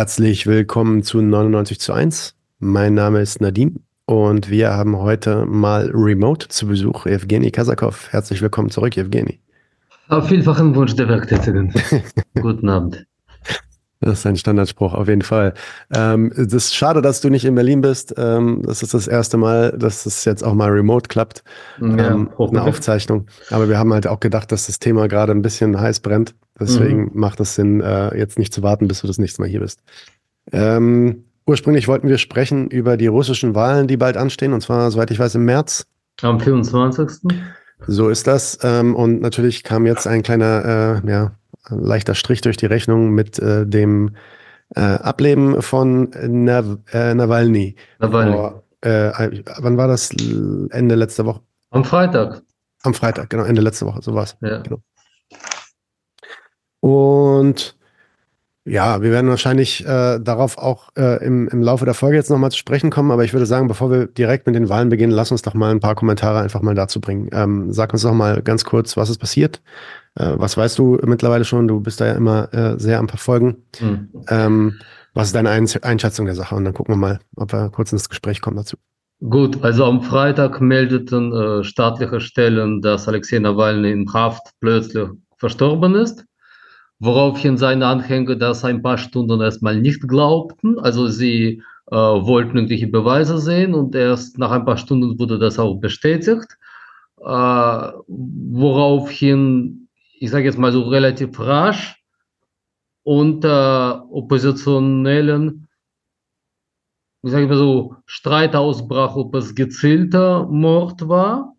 Herzlich willkommen zu 99 zu 1. Mein Name ist Nadim und wir haben heute mal remote zu Besuch Evgeny Kasakov. Herzlich willkommen zurück, Evgeny. Auf vielfachen Wunsch der Werktätigen. Guten Abend. Das ist ein Standardspruch, auf jeden Fall. Ähm, das ist schade, dass du nicht in Berlin bist. Ähm, das ist das erste Mal, dass es jetzt auch mal remote klappt. Ja, ähm, eine Aufzeichnung. Aber wir haben halt auch gedacht, dass das Thema gerade ein bisschen heiß brennt. Deswegen mhm. macht es Sinn, äh, jetzt nicht zu warten, bis du das nächste Mal hier bist. Ähm, ursprünglich wollten wir sprechen über die russischen Wahlen, die bald anstehen, und zwar, soweit ich weiß, im März. Am 24. So ist das. Ähm, und natürlich kam jetzt ein kleiner, äh, ja, leichter Strich durch die Rechnung mit äh, dem äh, Ableben von Nav äh, Nawalny. Nawalny. Äh, wann war das? Ende letzter Woche? Am Freitag. Am Freitag, genau, Ende letzter Woche, so war es. Ja. Genau. Und ja, wir werden wahrscheinlich äh, darauf auch äh, im, im Laufe der Folge jetzt nochmal zu sprechen kommen, aber ich würde sagen, bevor wir direkt mit den Wahlen beginnen, lass uns doch mal ein paar Kommentare einfach mal dazu bringen. Ähm, sag uns doch mal ganz kurz, was ist passiert. Äh, was weißt du mittlerweile schon? Du bist da ja immer äh, sehr am Verfolgen. Mhm. Ähm, was ist deine Einschätzung der Sache? Und dann gucken wir mal, ob wir kurz ins Gespräch kommen dazu. Gut, also am Freitag meldeten äh, staatliche Stellen, dass Alexei Nawalny in Haft plötzlich verstorben ist woraufhin seine Anhänger das ein paar Stunden erstmal nicht glaubten. Also sie äh, wollten irgendwelche Beweise sehen und erst nach ein paar Stunden wurde das auch bestätigt, äh, woraufhin, ich sage jetzt mal so relativ rasch, unter Oppositionellen, ich sage mal so, Streit ausbrach, ob es gezielter Mord war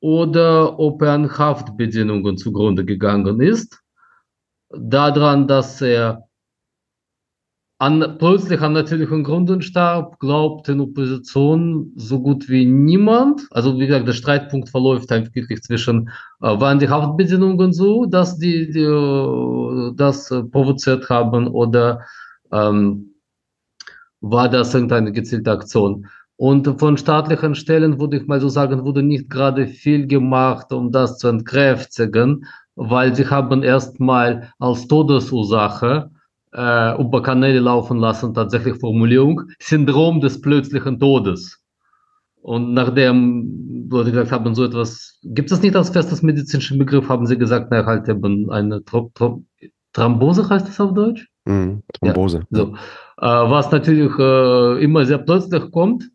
oder ob er an Haftbedingungen zugrunde gegangen ist daran, dass er an, plötzlich an natürlichen Gründen starb, glaubt in Opposition so gut wie niemand. Also wie gesagt, der Streitpunkt verläuft einfach wirklich zwischen, äh, waren die Haftbedingungen so, dass die, die äh, das äh, provoziert haben oder ähm, war das irgendeine gezielte Aktion? Und von staatlichen Stellen, würde ich mal so sagen, wurde nicht gerade viel gemacht, um das zu entkräftigen weil sie haben erstmal als Todesursache äh, über Kanäle laufen lassen, tatsächlich Formulierung, Syndrom des plötzlichen Todes. Und nachdem Leute gesagt haben, so etwas, gibt es nicht als festes medizinisches Begriff, haben sie gesagt, na, halt eben eine Tro Tro Thrombose heißt das auf Deutsch? Mm, Thrombose. Ja, so. Äh, was natürlich äh, immer sehr plötzlich kommt.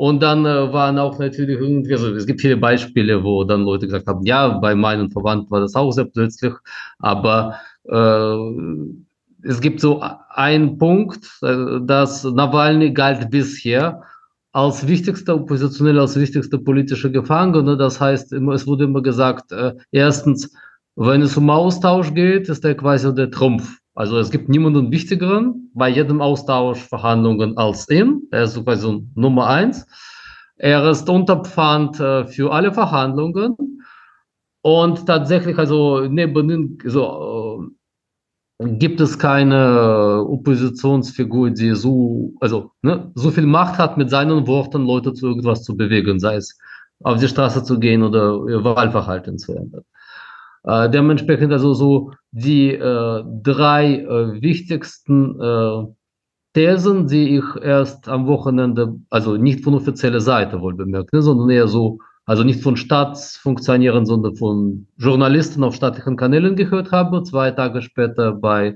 Und dann äh, waren auch natürlich irgendwie, also es gibt viele Beispiele, wo dann Leute gesagt haben, ja, bei meinen Verwandten war das auch sehr plötzlich, aber äh, es gibt so einen Punkt, äh, dass Nawalny galt bisher als wichtigster Oppositioneller, als wichtigster politischer Gefangener. Das heißt, immer, es wurde immer gesagt, äh, erstens, wenn es um Austausch geht, ist er quasi der Trumpf. Also es gibt niemanden wichtigeren bei jedem Austausch Verhandlungen als ihn. Er ist quasi Nummer eins. Er ist Unterpfand äh, für alle Verhandlungen. Und tatsächlich, also neben ihm, so, äh, gibt es keine Oppositionsfigur, die so, also, ne, so viel Macht hat, mit seinen Worten Leute zu irgendwas zu bewegen, sei es auf die Straße zu gehen oder ihr Wahlverhalten zu ändern. Äh, dementsprechend also so die äh, drei äh, wichtigsten äh, Thesen, die ich erst am Wochenende, also nicht von offizieller Seite wohl bemerkt, ne, sondern eher so, also nicht von Staatsfunktionären, sondern von Journalisten auf staatlichen Kanälen gehört habe, zwei Tage später bei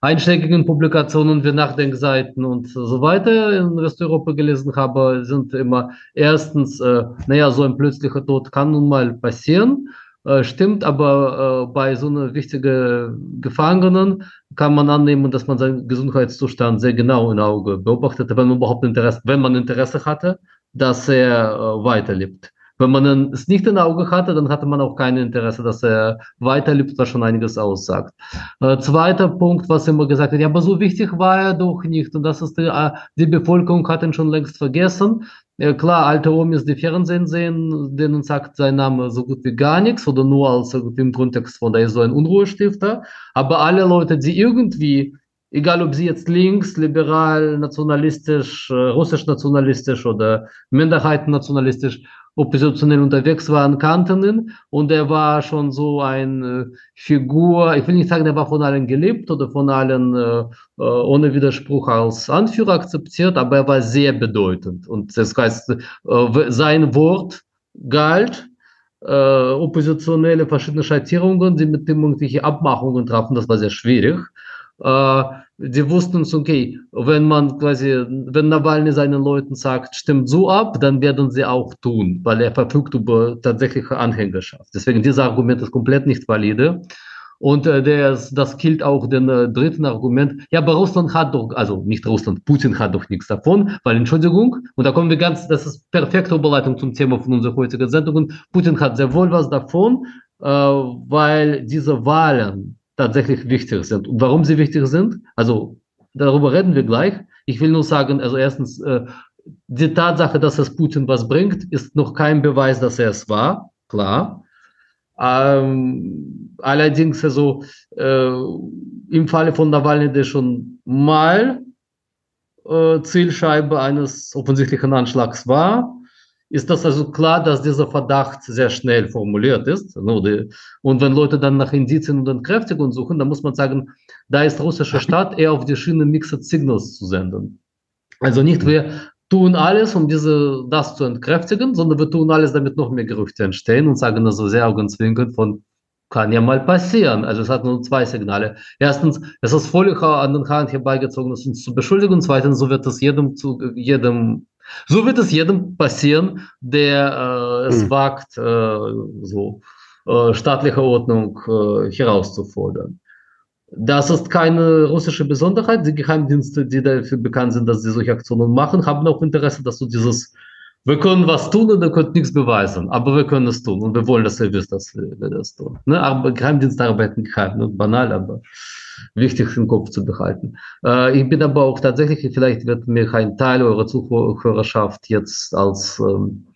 einschlägigen Publikationen wie Nachdenkseiten und so weiter in Westeuropa gelesen habe, sind immer erstens, äh, naja, so ein plötzlicher Tod kann nun mal passieren. Äh, stimmt, aber äh, bei so einer wichtigen Gefangenen kann man annehmen, dass man seinen Gesundheitszustand sehr genau im Auge beobachtet, wenn man überhaupt Interesse, wenn man Interesse hatte, dass er äh, weiterlebt. Wenn man es nicht im Auge hatte, dann hatte man auch kein Interesse, dass er weiterlebt, was schon einiges aussagt. Äh, zweiter Punkt, was immer gesagt wird, ja, aber so wichtig war er doch nicht. Und das ist die, äh, die Bevölkerung hat ihn schon längst vergessen. Ja, klar, alte Omis, die Fernsehen sehen, denen sagt sein Name so gut wie gar nichts oder nur als im Kontext von, da ist so ein Unruhestifter. Aber alle Leute, die irgendwie, egal ob sie jetzt links, liberal, nationalistisch, äh, russisch nationalistisch oder Minderheiten nationalistisch, oppositionell unterwegs waren, kannten ihn und er war schon so eine Figur, ich will nicht sagen, er war von allen geliebt oder von allen äh, ohne Widerspruch als Anführer akzeptiert, aber er war sehr bedeutend. Und das heißt, äh, sein Wort galt äh, oppositionelle verschiedene Schattierungen, die mit dem irgendwelche Abmachungen trafen, das war sehr schwierig. Äh, die wussten es, okay, wenn man quasi, wenn Nawalny seinen Leuten sagt, stimmt so ab, dann werden sie auch tun, weil er verfügt über tatsächliche Anhängerschaft. Deswegen dieses Argument ist komplett nicht valide. Und äh, das, das gilt auch den äh, dritten Argument. Ja, aber Russland hat doch, also nicht Russland, Putin hat doch nichts davon, weil Entschuldigung, und da kommen wir ganz, das ist perfekte Überleitung zum Thema von unserer heutigen Sendung. Putin hat sehr wohl was davon, äh, weil diese Wahlen tatsächlich wichtig sind. Und warum sie wichtig sind, also darüber reden wir gleich. Ich will nur sagen, also erstens, äh, die Tatsache, dass es Putin was bringt, ist noch kein Beweis, dass er es war, klar. Ähm, allerdings also äh, im Falle von Nawalny, der schon mal äh, Zielscheibe eines offensichtlichen Anschlags war, ist das also klar, dass dieser Verdacht sehr schnell formuliert ist. Und wenn Leute dann nach Indizien und Entkräftigungen suchen, dann muss man sagen, da ist russische Staat eher auf die Schiene Mixed Signals zu senden. Also nicht wir tun alles, um diese, das zu entkräftigen, sondern wir tun alles, damit noch mehr Gerüchte entstehen und sagen also sehr augenzwinkern von, kann ja mal passieren. Also es hat nur zwei Signale. Erstens, es ist völlig an den Haaren herbeigezogen, es uns zu beschuldigen. Zweitens, so wird es jedem zu jedem, so wird es jedem passieren, der äh, es mhm. wagt, äh, so äh, staatliche Ordnung äh, herauszufordern. Das ist keine russische Besonderheit. Die Geheimdienste, die dafür bekannt sind, dass sie solche Aktionen machen, haben auch Interesse, dass du dieses, wir können was tun und ihr könnt nichts beweisen, aber wir können es tun und wir wollen, dass ihr wisst, dass wir, wir das tun. Ne? Aber Geheimdienste arbeiten geheim, ne? banal, aber wichtig im Kopf zu behalten. Äh, ich bin aber auch tatsächlich, vielleicht wird mir ein Teil eurer Zuhörerschaft jetzt als ähm,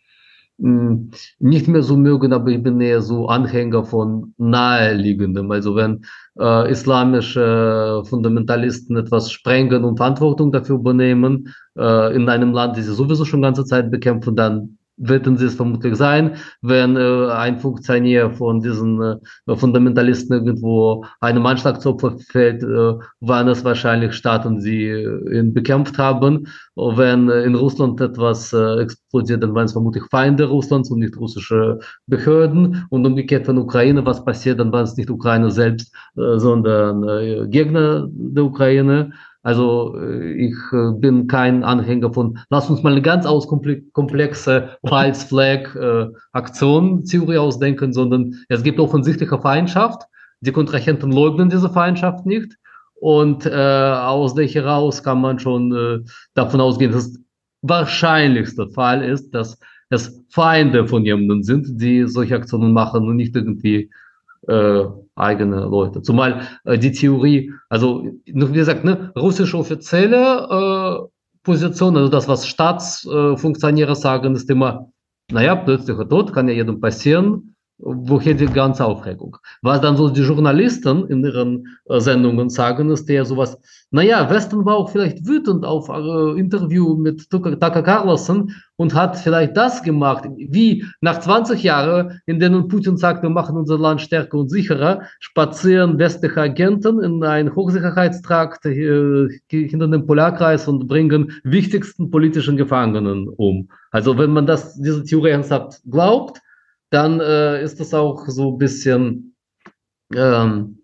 nicht mehr so mögen, aber ich bin eher so Anhänger von naheliegendem. Also wenn äh, islamische Fundamentalisten etwas sprengen und Verantwortung dafür übernehmen, äh, in einem Land, das sie sowieso schon ganze Zeit bekämpfen, dann werden sie es vermutlich sein, wenn äh, ein Funktionär von diesen äh, Fundamentalisten irgendwo einem Anschlag zu Opfer fällt, äh, waren es wahrscheinlich Staaten, die äh, ihn bekämpft haben. Wenn äh, in Russland etwas äh, explodiert, dann waren es vermutlich Feinde Russlands und nicht russische Behörden. Und umgekehrt von Ukraine, was passiert, dann waren es nicht Ukraine selbst, sondern Gegner der Ukraine. Also äh, ich äh, bin kein Anhänger von, lass uns mal eine ganz auskomplexe False Flag äh, Aktion Theorie ausdenken, sondern es gibt offensichtliche Feindschaft. Die Kontrahenten leugnen diese Feindschaft nicht. Und äh, aus der heraus kann man schon äh, davon ausgehen, dass wahrscheinlichste Fall ist, dass es Feinde von jemandem sind, die solche Aktionen machen und nicht irgendwie äh, eigene Leute. Zumal äh, die Theorie, also wie gesagt, ne, russische offizielle äh, Position, also das, was Staatsfunktionäre sagen, ist immer, naja, plötzlicher Tod kann ja jedem passieren woher die ganze Aufregung. Was dann so die Journalisten in ihren äh, Sendungen sagen, ist eher sowas, naja, Westen war auch vielleicht wütend auf äh, Interview mit Tucker, Tucker Carlson und hat vielleicht das gemacht, wie nach 20 Jahren, in denen Putin sagt, wir machen unser Land stärker und sicherer, spazieren westliche Agenten in einen Hochsicherheitstrakt äh, hinter dem Polarkreis und bringen wichtigsten politischen Gefangenen um. Also wenn man das, diese Theorie ernsthaft glaubt, dann äh, ist das auch so ein bisschen, ähm,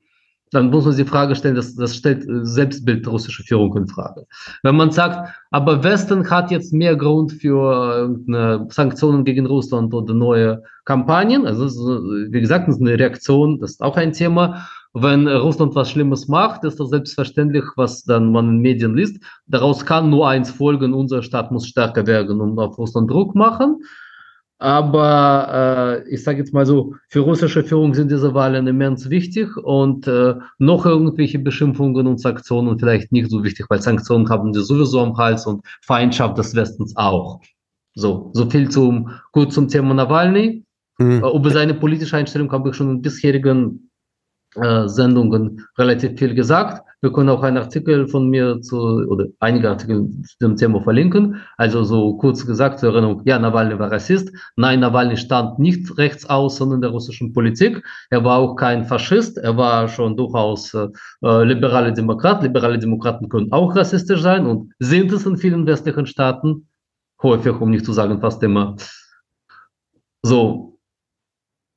dann muss man sich die Frage stellen, das, das stellt äh, Selbstbild der russischen Führung in Frage. Wenn man sagt, aber Westen hat jetzt mehr Grund für äh, Sanktionen gegen Russland oder neue Kampagnen, also wie gesagt, das ist eine Reaktion, das ist auch ein Thema. Wenn Russland was Schlimmes macht, ist das selbstverständlich, was dann man in Medien liest. Daraus kann nur eins folgen, unser Staat muss stärker werden und auf Russland Druck machen. Aber äh, ich sage jetzt mal so, für russische Führung sind diese Wahlen immens wichtig und äh, noch irgendwelche Beschimpfungen und Sanktionen vielleicht nicht so wichtig, weil Sanktionen haben sie sowieso am Hals und Feindschaft des Westens auch. So, so viel zum gut zum Thema Nawalny. Mhm. Äh, über seine politische Einstellung habe ich schon in bisherigen äh, Sendungen relativ viel gesagt. Wir können auch einen Artikel von mir zu, oder einige Artikel zu dem Thema verlinken. Also so kurz gesagt zur Erinnerung, ja, Nawalny war Rassist. Nein, Nawalny stand nicht rechts außen in der russischen Politik. Er war auch kein Faschist. Er war schon durchaus äh, äh liberale Demokrat. Liberale Demokraten können auch rassistisch sein und sind es in vielen westlichen Staaten. Häufig, um nicht zu sagen fast immer. So,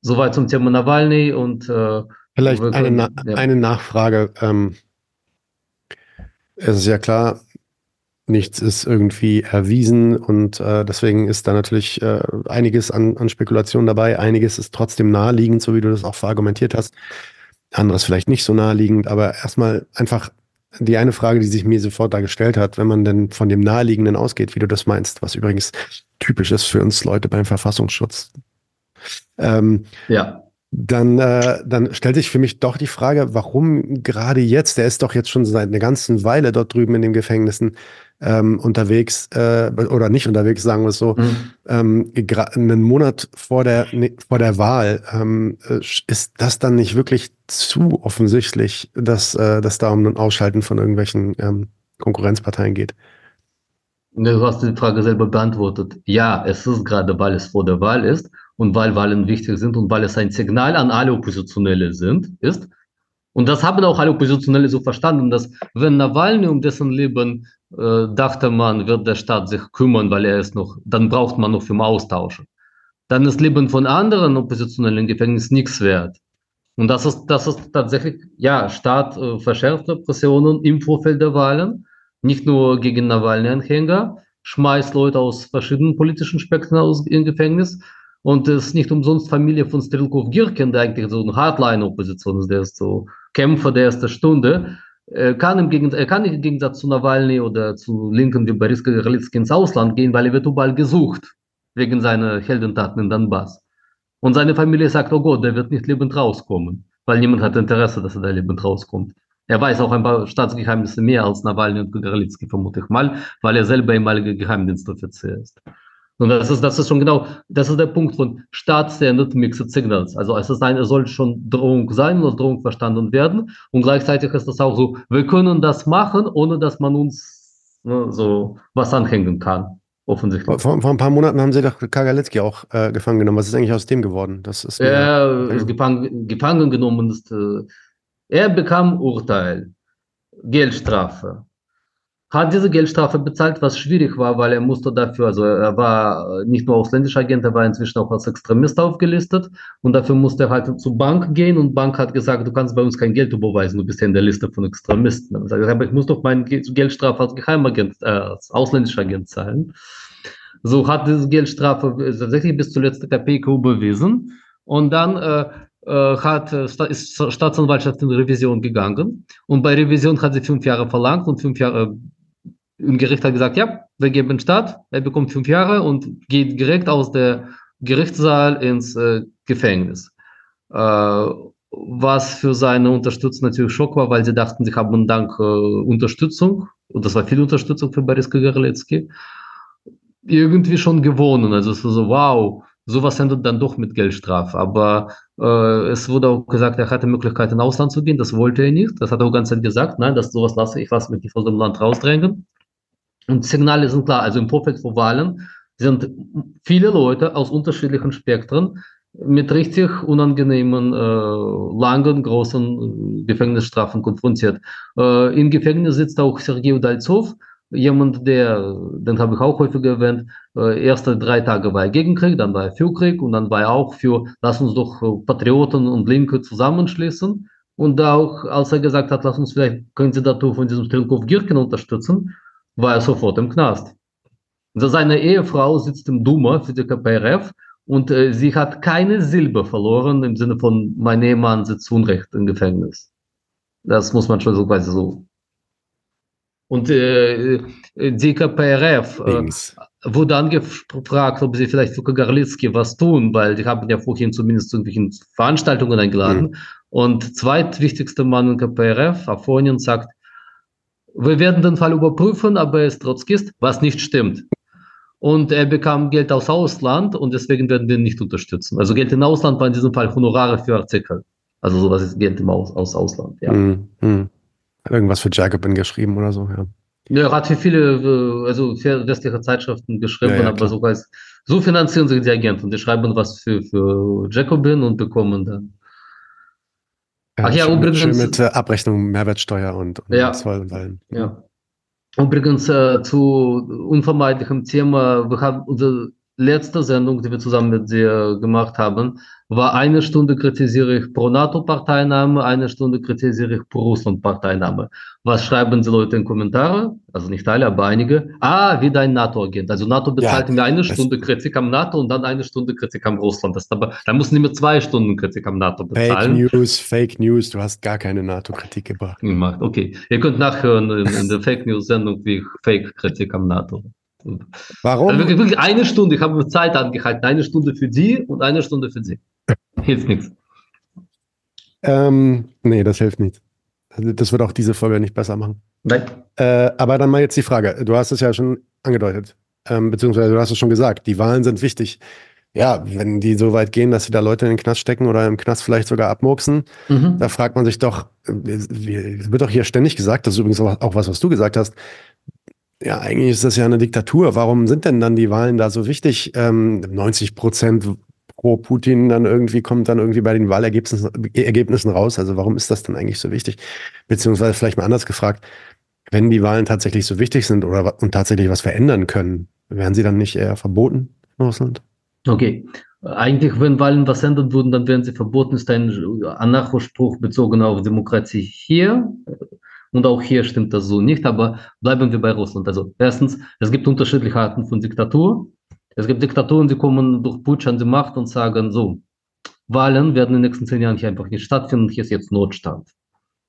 soweit zum Thema Nawalny und äh, Vielleicht eine, Na ja. eine Nachfrage. Ähm, es ist ja klar, nichts ist irgendwie erwiesen und äh, deswegen ist da natürlich äh, einiges an, an Spekulation dabei. Einiges ist trotzdem naheliegend, so wie du das auch verargumentiert hast. Anderes vielleicht nicht so naheliegend, aber erstmal einfach die eine Frage, die sich mir sofort da gestellt hat, wenn man denn von dem Naheliegenden ausgeht, wie du das meinst, was übrigens typisch ist für uns Leute beim Verfassungsschutz. Ähm, ja dann, äh, dann stellt sich für mich doch die Frage, warum gerade jetzt, der ist doch jetzt schon seit einer ganzen Weile dort drüben in den Gefängnissen ähm, unterwegs, äh, oder nicht unterwegs, sagen wir es so, mhm. ähm, einen Monat vor der, ne, vor der Wahl, ähm, äh, ist das dann nicht wirklich zu offensichtlich, dass, äh, dass da um ein Ausschalten von irgendwelchen ähm, Konkurrenzparteien geht? Du hast die Frage selber beantwortet. Ja, es ist gerade, weil es vor der Wahl ist und weil Wahlen wichtig sind und weil es ein Signal an alle Oppositionelle sind, ist. Und das haben auch alle Oppositionelle so verstanden, dass wenn Nawalny um dessen Leben äh, dachte man, wird der Staat sich kümmern, weil er ist noch, dann braucht man noch für Austauschen. Dann ist Leben von anderen Oppositionellen im Gefängnis nichts wert. Und das ist, das ist tatsächlich, ja, Staat äh, verschärft Repressionen im Vorfeld der Wahlen, nicht nur gegen Nawalny-Anhänger, schmeißt Leute aus verschiedenen politischen Spektren aus im Gefängnis, und es ist nicht umsonst Familie von Strelkov Girkin, der eigentlich so eine Hardline-Opposition ist, der ist so Kämpfer der ersten Stunde. Er kann, im Gegensatz, er kann im Gegensatz zu Nawalny oder zu Linken wie Boris Gerlitzky ins Ausland gehen, weil er wird überall gesucht, wegen seiner Heldentaten in Donbass. Und seine Familie sagt, oh Gott, der wird nicht lebend rauskommen, weil niemand hat Interesse, dass er da lebend rauskommt. Er weiß auch ein paar Staatsgeheimnisse mehr als Nawalny und Gerlitzky, vermute ich mal, weil er selber ehemaliger Geheimdienstoffizier ist. Und das ist, das ist schon genau, das ist der Punkt von Staat sendet Mixed Signals. Also es ist eine, es soll schon Drohung sein oder Drohung verstanden werden. Und gleichzeitig ist das auch so, wir können das machen, ohne dass man uns ne, so was anhängen kann. Offensichtlich. Vor, vor, ein paar Monaten haben sie doch Kagaletzki auch äh, gefangen genommen. Was ist eigentlich aus dem geworden? Das ist er ist gefangen, gefangen genommen. Ist, äh, er bekam Urteil, Geldstrafe hat diese Geldstrafe bezahlt, was schwierig war, weil er musste dafür, also er war nicht nur ausländischer Agent, er war inzwischen auch als Extremist aufgelistet und dafür musste er halt zur Bank gehen und Bank hat gesagt, du kannst bei uns kein Geld überweisen, du bist ja in der Liste von Extremisten. Er sagt, aber ich muss doch meine Geldstrafe als Geheimagent, äh, als ausländischer Agent zahlen. So hat diese Geldstrafe tatsächlich bis zuletzt der PK überwiesen und dann äh, äh, hat, ist Staatsanwaltschaft in Revision gegangen und bei Revision hat sie fünf Jahre verlangt und fünf Jahre im Gericht hat gesagt, ja, wir geben statt, er bekommt fünf Jahre und geht direkt aus der Gerichtssaal ins äh, Gefängnis. Äh, was für seine Unterstützer natürlich Schock war, weil sie dachten, sie haben dank äh, Unterstützung, und das war viel Unterstützung für Boris Gerletzky, irgendwie schon gewonnen. Also es war so, wow, sowas endet dann doch mit Geldstrafe. Aber äh, es wurde auch gesagt, er hatte Möglichkeit, in Ausland zu gehen. Das wollte er nicht. Das hat er auch ganz Zeit gesagt. Nein, das sowas lasse ich was mich nicht aus dem Land rausdrängen. Und Signale sind klar, also im Vorfeld vor Wahlen sind viele Leute aus unterschiedlichen Spektren mit richtig unangenehmen, äh, langen, großen äh, Gefängnisstrafen konfrontiert. Äh, Im Gefängnis sitzt auch Sergei Udalzov, jemand, der, den habe ich auch häufig erwähnt, äh, erste drei Tage war er gegen Krieg, dann war er für Krieg und dann war er auch für, lass uns doch äh, Patrioten und Linke zusammenschließen. Und auch, als er gesagt hat, lass uns vielleicht Kandidatur von diesem Strelkov Girkin unterstützen, war er sofort im Knast. Also seine Ehefrau sitzt im Duma für die KPRF und äh, sie hat keine Silbe verloren im Sinne von, mein Ehemann sitzt unrecht im Gefängnis. Das muss man schon so quasi so. Und äh, die KPRF äh, wurde angefragt, ob sie vielleicht für Kagarlitzki was tun, weil die haben ja vorhin zumindest zu irgendwelchen Veranstaltungen eingeladen. Mhm. Und zweitwichtigster Mann in KPRF, Afonien, sagt, wir werden den Fall überprüfen, aber er ist Trotzkist, was nicht stimmt. Und er bekam Geld aus Ausland und deswegen werden wir ihn nicht unterstützen. Also Geld im Ausland war in diesem Fall Honorare für Artikel. Also sowas ist Geld im Aus, aus Ausland, ja. Mm, mm. Irgendwas für Jacobin geschrieben oder so, ja. Ja, er hat für viele, äh, also für westliche Zeitschriften geschrieben, ja, ja, aber so heißt, so finanzieren sich die Agenten. Die schreiben was für, für Jacobin und bekommen dann. Ach ja, schön, übrigens. Schön mit äh, Abrechnung Mehrwertsteuer und, und ja, Zoll und allem. Ja. Übrigens äh, zu unvermeidlichem Thema, wir haben unsere letzte Sendung, die wir zusammen mit dir gemacht haben, war eine Stunde kritisiere ich pro NATO-Parteinahme, eine Stunde kritisiere ich pro Russland-Parteinahme. Was schreiben die Leute in Kommentare? Also nicht alle, aber einige. Ah, wieder ein NATO-Agent. Also NATO bezahlt ja, mir eine Stunde Kritik am NATO und dann eine Stunde Kritik am Russland. Das aber, da müssen die mir zwei Stunden Kritik am NATO bezahlen. Fake News, Fake News, du hast gar keine NATO-Kritik gebracht. Gemacht, okay. Ihr könnt nachhören in, in der Fake News-Sendung, wie ich Fake-Kritik am NATO. Warum? Also wirklich, wirklich eine Stunde, ich habe Zeit angehalten, eine Stunde für die und eine Stunde für sie. Hilft nichts. Ähm, nee, das hilft nicht. Also, das wird auch diese Folge nicht besser machen. Nein. Äh, aber dann mal jetzt die Frage. Du hast es ja schon angedeutet, ähm, beziehungsweise du hast es schon gesagt. Die Wahlen sind wichtig. Ja, wenn die so weit gehen, dass sie da Leute in den Knast stecken oder im Knast vielleicht sogar abmurksen, mhm. da fragt man sich doch, äh, es wird doch hier ständig gesagt, das ist übrigens auch was, was du gesagt hast, ja, eigentlich ist das ja eine Diktatur. Warum sind denn dann die Wahlen da so wichtig? Ähm, 90 Prozent pro Putin dann irgendwie kommt dann irgendwie bei den Wahlergebnissen Ergebnissen raus. Also warum ist das dann eigentlich so wichtig? Beziehungsweise vielleicht mal anders gefragt, wenn die Wahlen tatsächlich so wichtig sind oder und tatsächlich was verändern können, wären sie dann nicht eher verboten in Russland? Okay. Eigentlich, wenn Wahlen was ändern würden, dann wären sie verboten, ist ein Anarchospruch bezogen auf Demokratie hier. Und auch hier stimmt das so nicht, aber bleiben wir bei Russland. Also erstens, es gibt unterschiedliche Arten von Diktatur. Es gibt Diktaturen, die kommen durch Putsch an die Macht und sagen so, Wahlen werden in den nächsten zehn Jahren hier einfach nicht stattfinden, hier ist jetzt Notstand.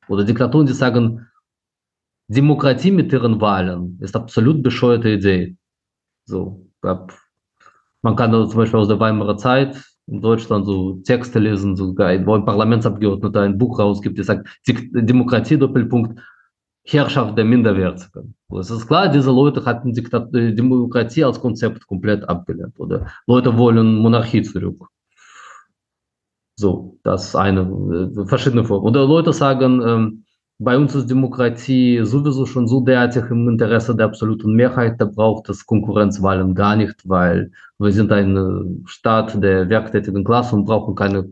Oder Diktaturen, die sagen, Demokratie mit ihren Wahlen ist absolut bescheuerte Idee. So, man kann also zum Beispiel aus der Weimarer Zeit in Deutschland so Texte lesen, sogar wo ein Parlamentsabgeordneter ein Buch rausgibt, der sagt, Demokratie, Doppelpunkt, Herrschaft der Minderwertigen. Es ist klar, diese Leute hatten Diktat äh, Demokratie als Konzept komplett abgelehnt oder Leute wollen Monarchie zurück. So, das ist eine äh, verschiedene Form. Oder Leute sagen, ähm, bei uns ist Demokratie sowieso schon so derartig im Interesse der absoluten Mehrheit, da braucht es Konkurrenzwahlen gar nicht, weil wir sind ein Staat der werktätigen Klasse und brauchen keine,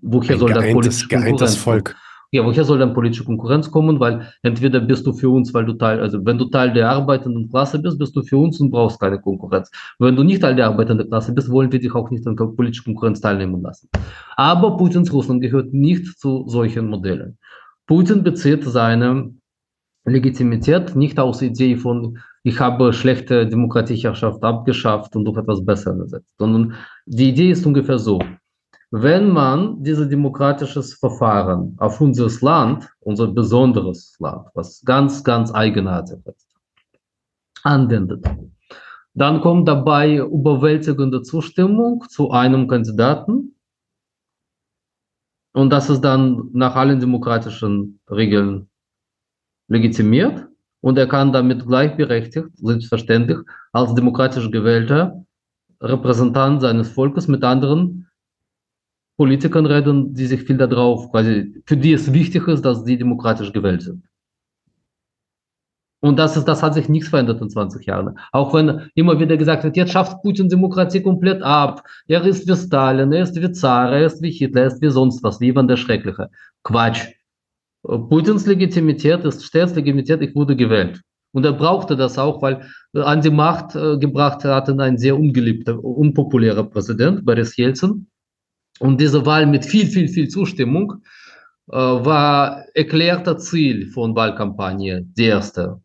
woher ein soll geeintes, dann politische Konkurrenz Volk. Ja, woher soll dann politische Konkurrenz kommen? Weil entweder bist du für uns, weil du Teil, also wenn du Teil der arbeitenden Klasse bist, bist du für uns und brauchst keine Konkurrenz. Wenn du nicht Teil der arbeitenden Klasse bist, wollen wir dich auch nicht an politischer Konkurrenz teilnehmen lassen. Aber Putins Russland gehört nicht zu solchen Modellen. Putin bezieht seine Legitimität nicht aus Idee von, ich habe schlechte Demokratieherrschaft abgeschafft und durch etwas Besseres ersetzt, sondern die Idee ist ungefähr so. Wenn man dieses demokratisches Verfahren auf unser Land, unser besonderes Land, was ganz, ganz eigenartig ist, anwendet, dann kommt dabei überwältigende Zustimmung zu einem Kandidaten. Und das ist dann nach allen demokratischen Regeln legitimiert. Und er kann damit gleichberechtigt, selbstverständlich, als demokratisch gewählter Repräsentant seines Volkes mit anderen Politikern reden, die sich viel darauf, quasi, für die es wichtig ist, dass sie demokratisch gewählt sind. Und das, ist, das hat sich nichts verändert in 20 Jahren. Auch wenn immer wieder gesagt wird, jetzt schafft Putin Demokratie komplett ab. Er ist wie Stalin, er ist wie Zar, er ist wie Hitler, er ist wie sonst was, wie Ivan der Schreckliche. Quatsch. Putins Legitimität ist stets Legitimität, ich wurde gewählt. Und er brauchte das auch, weil an die Macht äh, gebracht hat ein sehr ungeliebter, unpopulärer Präsident, Boris Jelzin. Und diese Wahl mit viel, viel, viel Zustimmung äh, war erklärter Ziel von Wahlkampagne, die erste.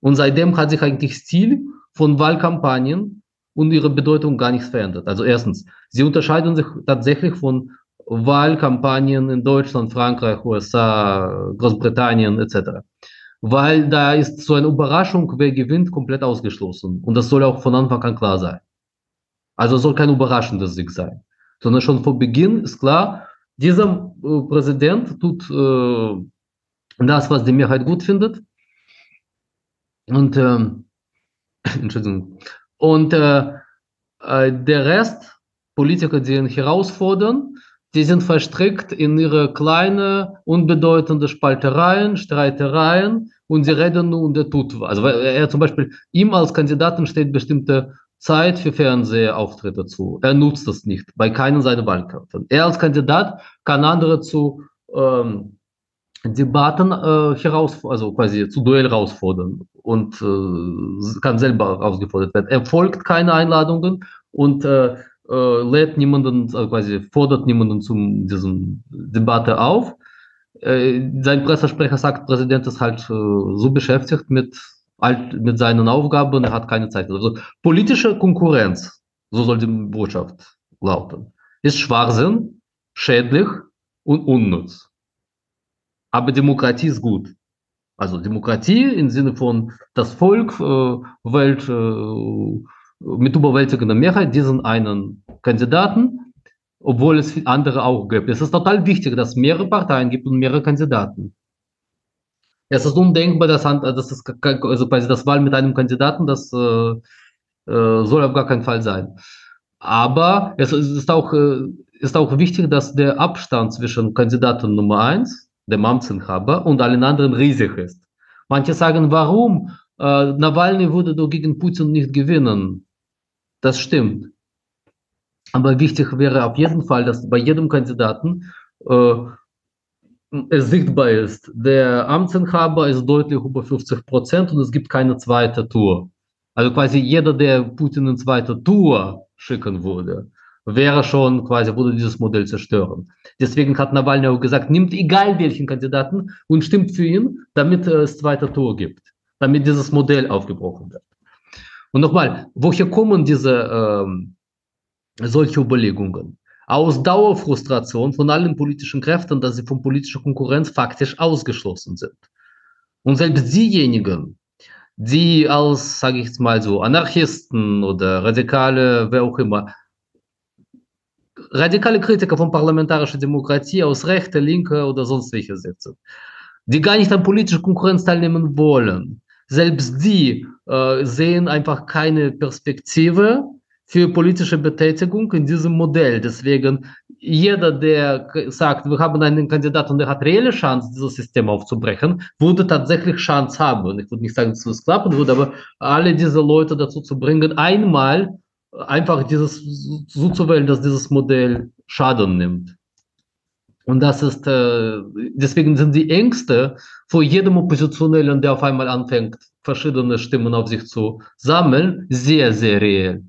Und seitdem hat sich eigentlich Stil von Wahlkampagnen und ihre Bedeutung gar nichts verändert. Also erstens, sie unterscheiden sich tatsächlich von Wahlkampagnen in Deutschland, Frankreich, USA, Großbritannien etc. Weil da ist so eine Überraschung, wer gewinnt, komplett ausgeschlossen. Und das soll auch von Anfang an klar sein. Also soll kein überraschendes Sieg sein sondern schon vor Beginn ist klar, dieser äh, Präsident tut äh, das, was die Mehrheit gut findet. Und, äh, Entschuldigung. Und äh, äh, der Rest, Politiker, die ihn herausfordern, die sind verstrickt in ihre kleine, unbedeutende Spaltereien, Streitereien und sie reden nur und der tut was. Also er zum Beispiel, ihm als Kandidaten steht bestimmte Zeit für Fernsehauftritte zu. Er nutzt das nicht bei keinen seiner Wahlkämpfen. Er als Kandidat kann andere zu ähm, Debatten äh, heraus, also quasi zu Duell herausfordern und äh, kann selber herausgefordert werden. Er folgt keine Einladungen und äh, äh, lädt niemanden, also quasi fordert niemanden zum diesem Debatte auf. Äh, sein Pressesprecher sagt, Präsident ist halt äh, so beschäftigt mit, halt, mit seinen Aufgaben, er hat keine Zeit. Also politische Konkurrenz, so soll die Botschaft lauten, ist Schwachsinn, schädlich und unnütz. Aber Demokratie ist gut. Also Demokratie im Sinne von das Volk äh, wählt äh, mit überwältigender Mehrheit diesen einen Kandidaten, obwohl es andere auch gibt. Es ist total wichtig, dass es mehrere Parteien gibt und mehrere Kandidaten. Es ist undenkbar, dass, dass es, also quasi das Wahl mit einem Kandidaten, das äh, äh, soll auf gar keinen Fall sein. Aber es ist auch, äh, ist auch wichtig, dass der Abstand zwischen Kandidaten Nummer eins, dem Amtsinhaber, und allen anderen riesig ist. Manche sagen, warum? Äh, Nawalny würde doch gegen Putin nicht gewinnen. Das stimmt. Aber wichtig wäre auf jeden Fall, dass bei jedem Kandidaten äh, sichtbar ist, der Amtsinhaber ist deutlich über 50 Prozent und es gibt keine zweite Tour. Also quasi jeder, der Putin in zweite Tour schicken würde, wäre schon quasi, würde dieses Modell zerstören. Deswegen hat Nawalny auch gesagt, nimmt egal welchen Kandidaten und stimmt für ihn, damit es zweite Tour gibt, damit dieses Modell aufgebrochen wird. Und nochmal, woher kommen diese ähm, solche Überlegungen? Aus Dauerfrustration von allen politischen Kräften, dass sie von politischer Konkurrenz faktisch ausgeschlossen sind. Und selbst diejenigen, die als, sage ich jetzt mal so, Anarchisten oder Radikale, wer auch immer, radikale Kritiker von parlamentarischer Demokratie aus rechter, linker oder sonst welcher sitzen, die gar nicht an politischer Konkurrenz teilnehmen wollen, selbst die äh, sehen einfach keine Perspektive für politische Betätigung in diesem Modell. Deswegen jeder, der sagt, wir haben einen Kandidaten, der hat reelle Chance, dieses System aufzubrechen, würde tatsächlich Chance haben. Ich würde nicht sagen, dass es klappen würde, aber alle diese Leute dazu zu bringen, einmal einfach dieses so zu wählen, dass dieses Modell Schaden nimmt. Und das ist, äh, deswegen sind die Ängste vor jedem Oppositionellen, der auf einmal anfängt, verschiedene Stimmen auf sich zu sammeln, sehr, sehr reell.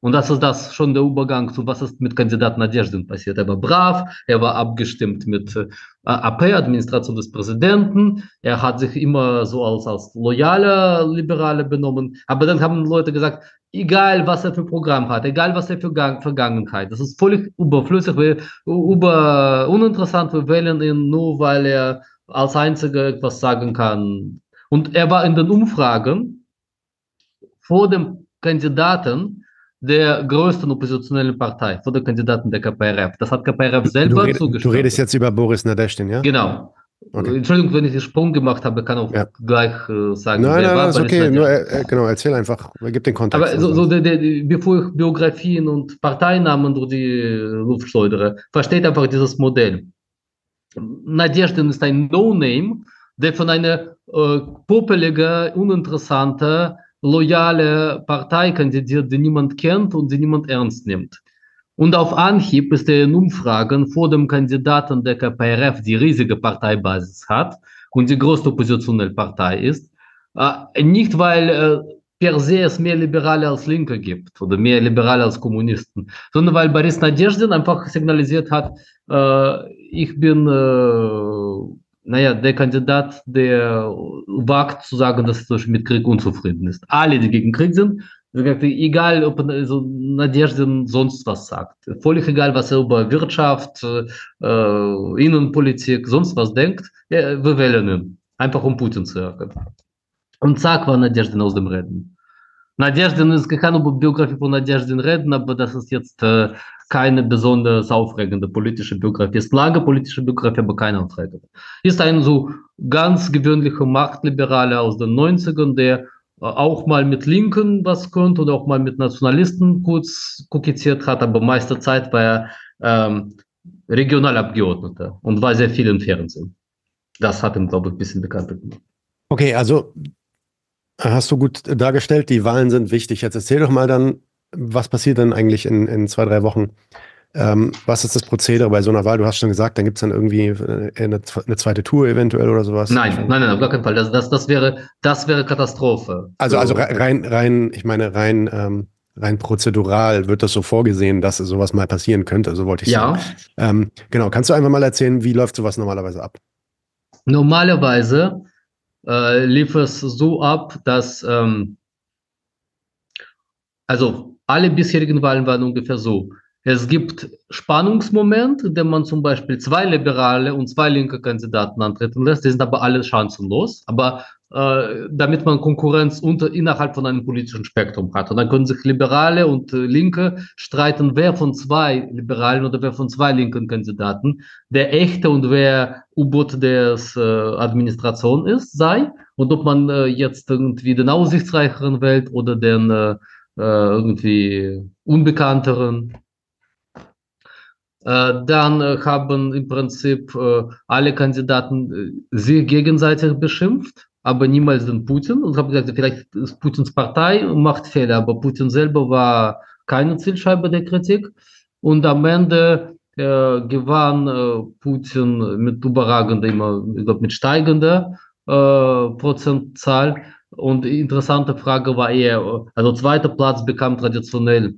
Und das ist das schon der Übergang zu, was ist mit Kandidat Nadezhdin passiert. Er war brav, er war abgestimmt mit äh, AP, Administration des Präsidenten. Er hat sich immer so als, als loyaler Liberale benommen. Aber dann haben Leute gesagt, egal was er für Programm hat, egal was er für Gang, Vergangenheit, das ist völlig überflüssig, wir, über, uninteressant, wir wählen ihn nur, weil er als Einziger etwas sagen kann. Und er war in den Umfragen vor dem Kandidaten, der größten oppositionellen Partei von den Kandidaten der KPRF. Das hat KPRF selber du, zugestimmt. Du redest jetzt über Boris Nadeshtin, ja? Genau. Okay. Entschuldigung, wenn ich den Sprung gemacht habe, kann auch ja. gleich äh, sagen. Nein, nein, war, ist okay. Nur, äh, äh, genau, erzähl einfach, gib den Kontext. Aber so, also so der, der, bevor ich Biografien und Parteinamen durch die Luft schleudere, versteht einfach dieses Modell. Nadeshtin ist ein No-Name, der von einer äh, popeliger, uninteressanter, loyale Partei kandidiert, die niemand kennt und die niemand ernst nimmt. Und auf Anhieb ist er in Umfragen vor dem Kandidaten der KPRF, die riesige Parteibasis hat und die größte oppositionelle Partei ist, äh, nicht weil äh, per se es mehr Liberale als Linke gibt oder mehr Liberale als Kommunisten, sondern weil Boris Nadежdin einfach signalisiert hat, äh, ich bin naja, der Kandidat, der wagt zu sagen, dass er mit Krieg unzufrieden ist. Alle, die gegen Krieg sind, gesagt, egal, ob also Nadezhdin sonst was sagt, völlig egal, was er über Wirtschaft, äh, Innenpolitik, sonst was denkt, ja, wir wählen ihn, einfach um Putin zu ärgern. Und zack war Nadezhdin aus dem Reden. Надеждин ist, ich kann über Biografie von Надеждин reden, aber das ist jetzt äh, keine besonders aufregende politische Biografie. Ist lange politische Biografie, aber keine aufregende. Ist ein so ganz gewöhnlicher Machtliberaler aus den 90ern, der äh, auch mal mit Linken was konnte oder auch mal mit Nationalisten kurz kokettiert hat, aber meiste Zeit war er ähm, Regionalabgeordneter und war sehr viel im Fernsehen. Das hat ihn, glaube ich, ein bisschen bekannter gemacht. Okay, also hast du gut dargestellt, die Wahlen sind wichtig. Jetzt erzähl doch mal dann, was passiert denn eigentlich in, in zwei, drei Wochen? Ähm, was ist das Prozedere bei so einer Wahl? Du hast schon gesagt, dann gibt es dann irgendwie äh, eine, eine, zweite Tour eventuell oder sowas. Nein, nein, nein, auf gar keinen Fall. Das, das, das, wäre, das wäre Katastrophe. Also, also rein, rein, ich meine, rein, ähm, rein prozedural wird das so vorgesehen, dass sowas mal passieren könnte. So wollte ich ja. sagen. Ähm, genau, kannst du einfach mal erzählen, wie läuft sowas normalerweise ab? Normalerweise äh, lief es so ab, dass ähm, also alle bisherigen Wahlen waren ungefähr so. Es gibt Spannungsmoment, in dem man zum Beispiel zwei liberale und zwei linke Kandidaten antreten lässt. Die sind aber alle chancenlos. Aber damit man Konkurrenz unter, innerhalb von einem politischen Spektrum hat. Und dann können sich Liberale und äh, Linke streiten, wer von zwei liberalen oder wer von zwei linken Kandidaten der echte und wer U-Boot der äh, Administration ist, sei. Und ob man äh, jetzt irgendwie den aussichtsreicheren wählt oder den äh, äh, irgendwie unbekannteren. Äh, dann äh, haben im Prinzip alle Kandidaten sich gegenseitig beschimpft, aber niemals den Putin. Und habe gesagt, vielleicht ist Putins Partei macht Fehler, aber Putin selber war keine Zielscheibe der Kritik. Und am Ende äh, gewann äh, Putin mit überragender, immer, ich glaube, mit steigender äh, Prozentzahl. Und die interessante Frage war eher, also zweiter Platz bekam traditionell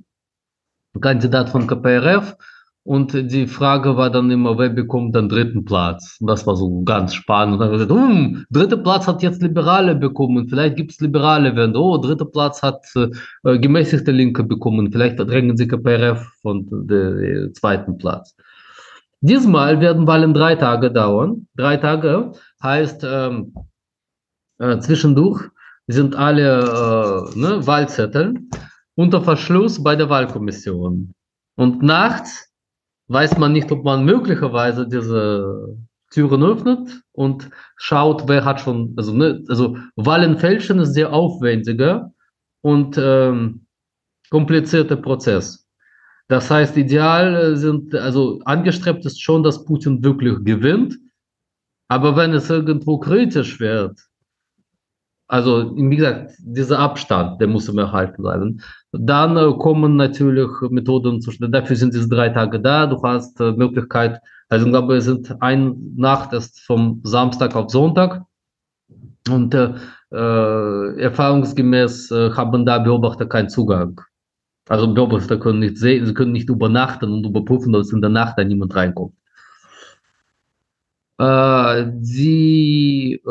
Kandidat von KPRF. Und die Frage war dann immer, wer bekommt den dritten Platz? Und das war so ganz spannend. Und dann gesagt, hm, dritter Platz hat jetzt Liberale bekommen. Vielleicht gibt es Liberale, wenn, oh, dritter Platz hat äh, gemäßigte Linke bekommen. Vielleicht drängen sie KPRF von dem zweiten Platz. Diesmal werden Wahlen drei Tage dauern. Drei Tage heißt ähm, äh, zwischendurch sind alle äh, ne, Wahlzettel unter Verschluss bei der Wahlkommission. Und nachts weiß man nicht, ob man möglicherweise diese Türen öffnet und schaut, wer hat schon, also, ne, also Wahlen fälschen ist sehr aufwendiger und ähm, komplizierter Prozess. Das heißt, ideal sind, also angestrebt ist schon, dass Putin wirklich gewinnt. Aber wenn es irgendwo kritisch wird, also, wie gesagt, dieser Abstand, der muss immer erhalten bleiben. Dann äh, kommen natürlich Methoden zustande. Dafür sind diese drei Tage da. Du hast äh, Möglichkeit, also ich glaube, es sind eine Nacht ist vom Samstag auf Sonntag. Und äh, äh erfahrungsgemäß äh, haben da Beobachter keinen Zugang. Also Beobachter können nicht sehen, sie können nicht übernachten und überprüfen, dass in der Nacht da niemand reinkommt. Äh, die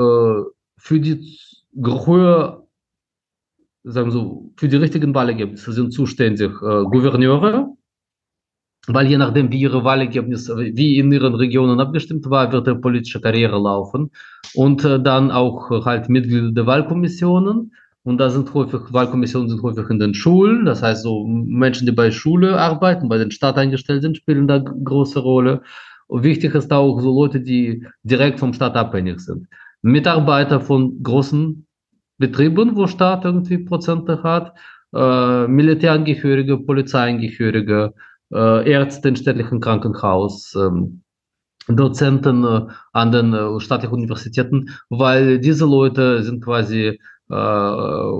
für die höher, sagen wir so, für die richtigen Wahlergebnisse sind zuständig äh, Gouverneure, weil je nachdem, wie ihre Wahlergebnisse, wie in ihren Regionen abgestimmt war, wird ihre politische Karriere laufen. Und äh, dann auch äh, halt Mitglieder der Wahlkommissionen. Und da sind häufig, Wahlkommissionen sind häufig in den Schulen. Das heißt, so Menschen, die bei Schule arbeiten, bei den Staat eingestellt sind, spielen da große Rolle. Und wichtig ist auch so Leute, die direkt vom Staat abhängig sind. Mitarbeiter von großen Betrieben, wo Staat irgendwie Prozente hat, äh, Militärangehörige, Polizeiangehörige, äh, Ärzte im städtlichen Krankenhaus, ähm, Dozenten äh, an den äh, staatlichen Universitäten, weil diese Leute sind quasi äh,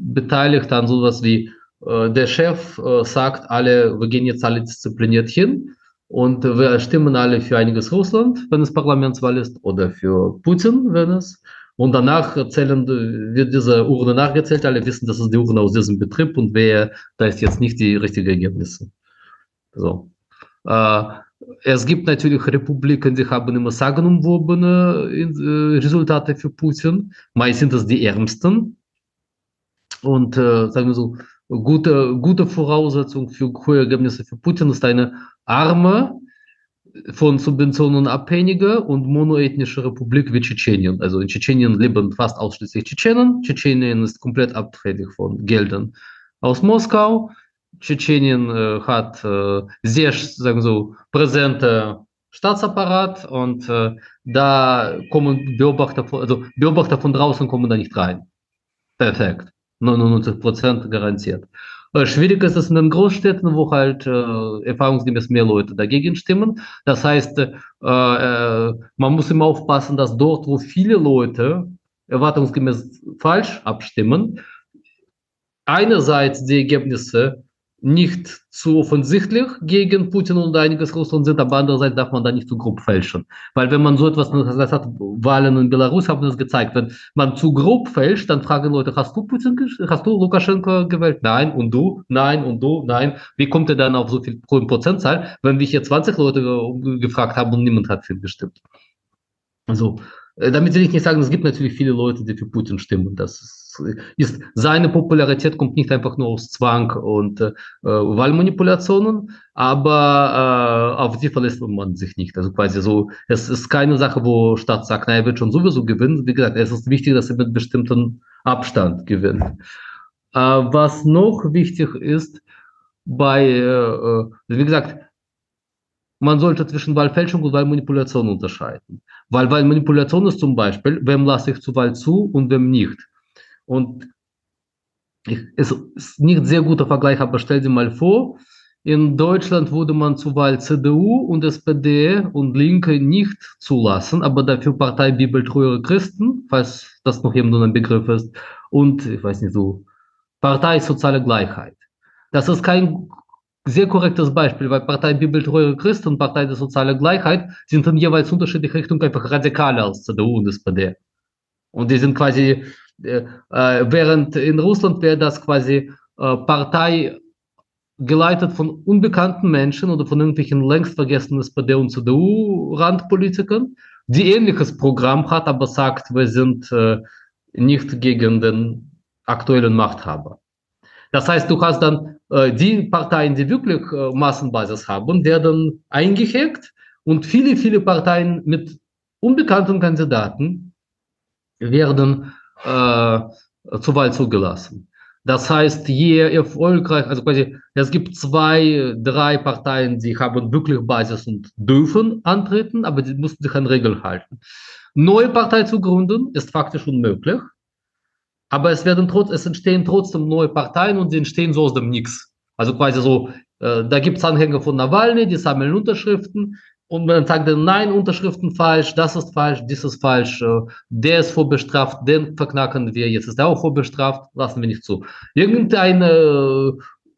beteiligt an sowas wie äh, der Chef sagt alle, wir gehen jetzt alle diszipliniert hin und wir stimmen alle für einiges Russland, wenn es Parlamentswahl ist, oder für Putin, wenn es. Und danach zählen, wird diese Urne nachgezählt. Alle wissen, das ist die Urne aus diesem Betrieb und wer, da ist jetzt nicht die richtige Ergebnisse. So. Äh, es gibt natürlich Republiken, die haben immer sagenumwobene äh, Resultate für Putin. Meist sind das die ärmsten. Und äh, sagen wir so, gute, gute Voraussetzung für hohe Ergebnisse für Putin ist eine arme, von Subventionen abhängige und monoethnische Republik wie Tschetschenien. Also in Tschetschenien leben fast ausschließlich Tschetschenen. Tschetschenien ist komplett abhängig von Geldern aus Moskau. Tschetschenien äh, hat äh, sehr, sagen so, präsente Staatsapparat und äh, da kommen Beobachter, von, also Beobachter von draußen kommen da nicht rein. Perfekt. 99 Prozent garantiert. Äh, schwierig ist es in den Großstädten, wo halt äh, erfahrungsgemäß mehr Leute dagegen stimmen. Das heißt, äh, äh, man muss immer aufpassen, dass dort, wo viele Leute erwartungsgemäß falsch abstimmen, einerseits die Ergebnisse nicht zu offensichtlich gegen Putin und einiges Russland sind, aber andererseits darf man da nicht zu grob fälschen. Weil wenn man so etwas, das hat Wahlen in Belarus haben das gezeigt, wenn man zu grob fälscht, dann fragen Leute, hast du Putin, hast du Lukaschenko gewählt? Nein. Und du? Nein. Und du? Nein. Wie kommt er dann auf so viel Prozentzahl, wenn wir hier 20 Leute gefragt haben und niemand hat für ihn gestimmt? Also, damit will ich nicht sagen, es gibt natürlich viele Leute, die für Putin stimmen. Das ist ist, seine Popularität kommt nicht einfach nur aus Zwang und äh, Wahlmanipulationen, aber äh, auf die verlässt man sich nicht. Also quasi so, es ist keine Sache, wo Staat sagt, naja, er wird schon sowieso gewinnen. Wie gesagt, es ist wichtig, dass er mit bestimmten Abstand gewinnt. Äh, was noch wichtig ist, bei, äh, äh wie gesagt, man sollte zwischen Wahlfälschung und Wahlmanipulation unterscheiden. Weil Wahlmanipulation ist zum Beispiel, wem lasse ich zur Wahl zu und wem nicht. Und es ist nicht sehr guter Vergleich, aber stell dir mal vor, in Deutschland würde man zur Wahl CDU und SPD und Linke nicht zulassen, aber dafür Partei Bibeltreue Christen, falls das noch jemand ein Begriff ist, und ich weiß nicht so, Partei Soziale Gleichheit. Das ist kein sehr korrektes Beispiel, weil Partei Bibeltreue Christen und Partei der Soziale Gleichheit sind in jeweils unterschiedliche Richtungen einfach radikaler als CDU und SPD. Und die sind quasi während in Russland wäre das quasi äh, Partei geleitet von unbekannten Menschen oder von irgendwelchen längst vergessenen SPD und CDU-Randpolitikern, die ähnliches Programm hat, aber sagt, wir sind äh, nicht gegen den aktuellen Machthaber. Das heißt, du hast dann äh, die Parteien, die wirklich äh, Massenbasis haben, werden eingehegt und viele, viele Parteien mit unbekannten Kandidaten werden äh, zur Wahl zugelassen. Das heißt, je erfolgreich, also quasi, es gibt zwei, drei Parteien, die haben wirklich Basis und dürfen antreten, aber die müssen sich an Regeln halten. Neue Partei zu gründen ist faktisch unmöglich, aber es werden trotz, es entstehen trotzdem neue Parteien und sie entstehen so aus dem Nix. Also quasi so, äh, da gibt es Anhänger von Nawalny, die sammeln Unterschriften, und man sagt dann, nein, Unterschriften falsch, das ist falsch, dies ist falsch, äh, der ist vorbestraft, den verknacken wir, jetzt ist er auch vorbestraft, lassen wir nicht zu. Irgendein äh,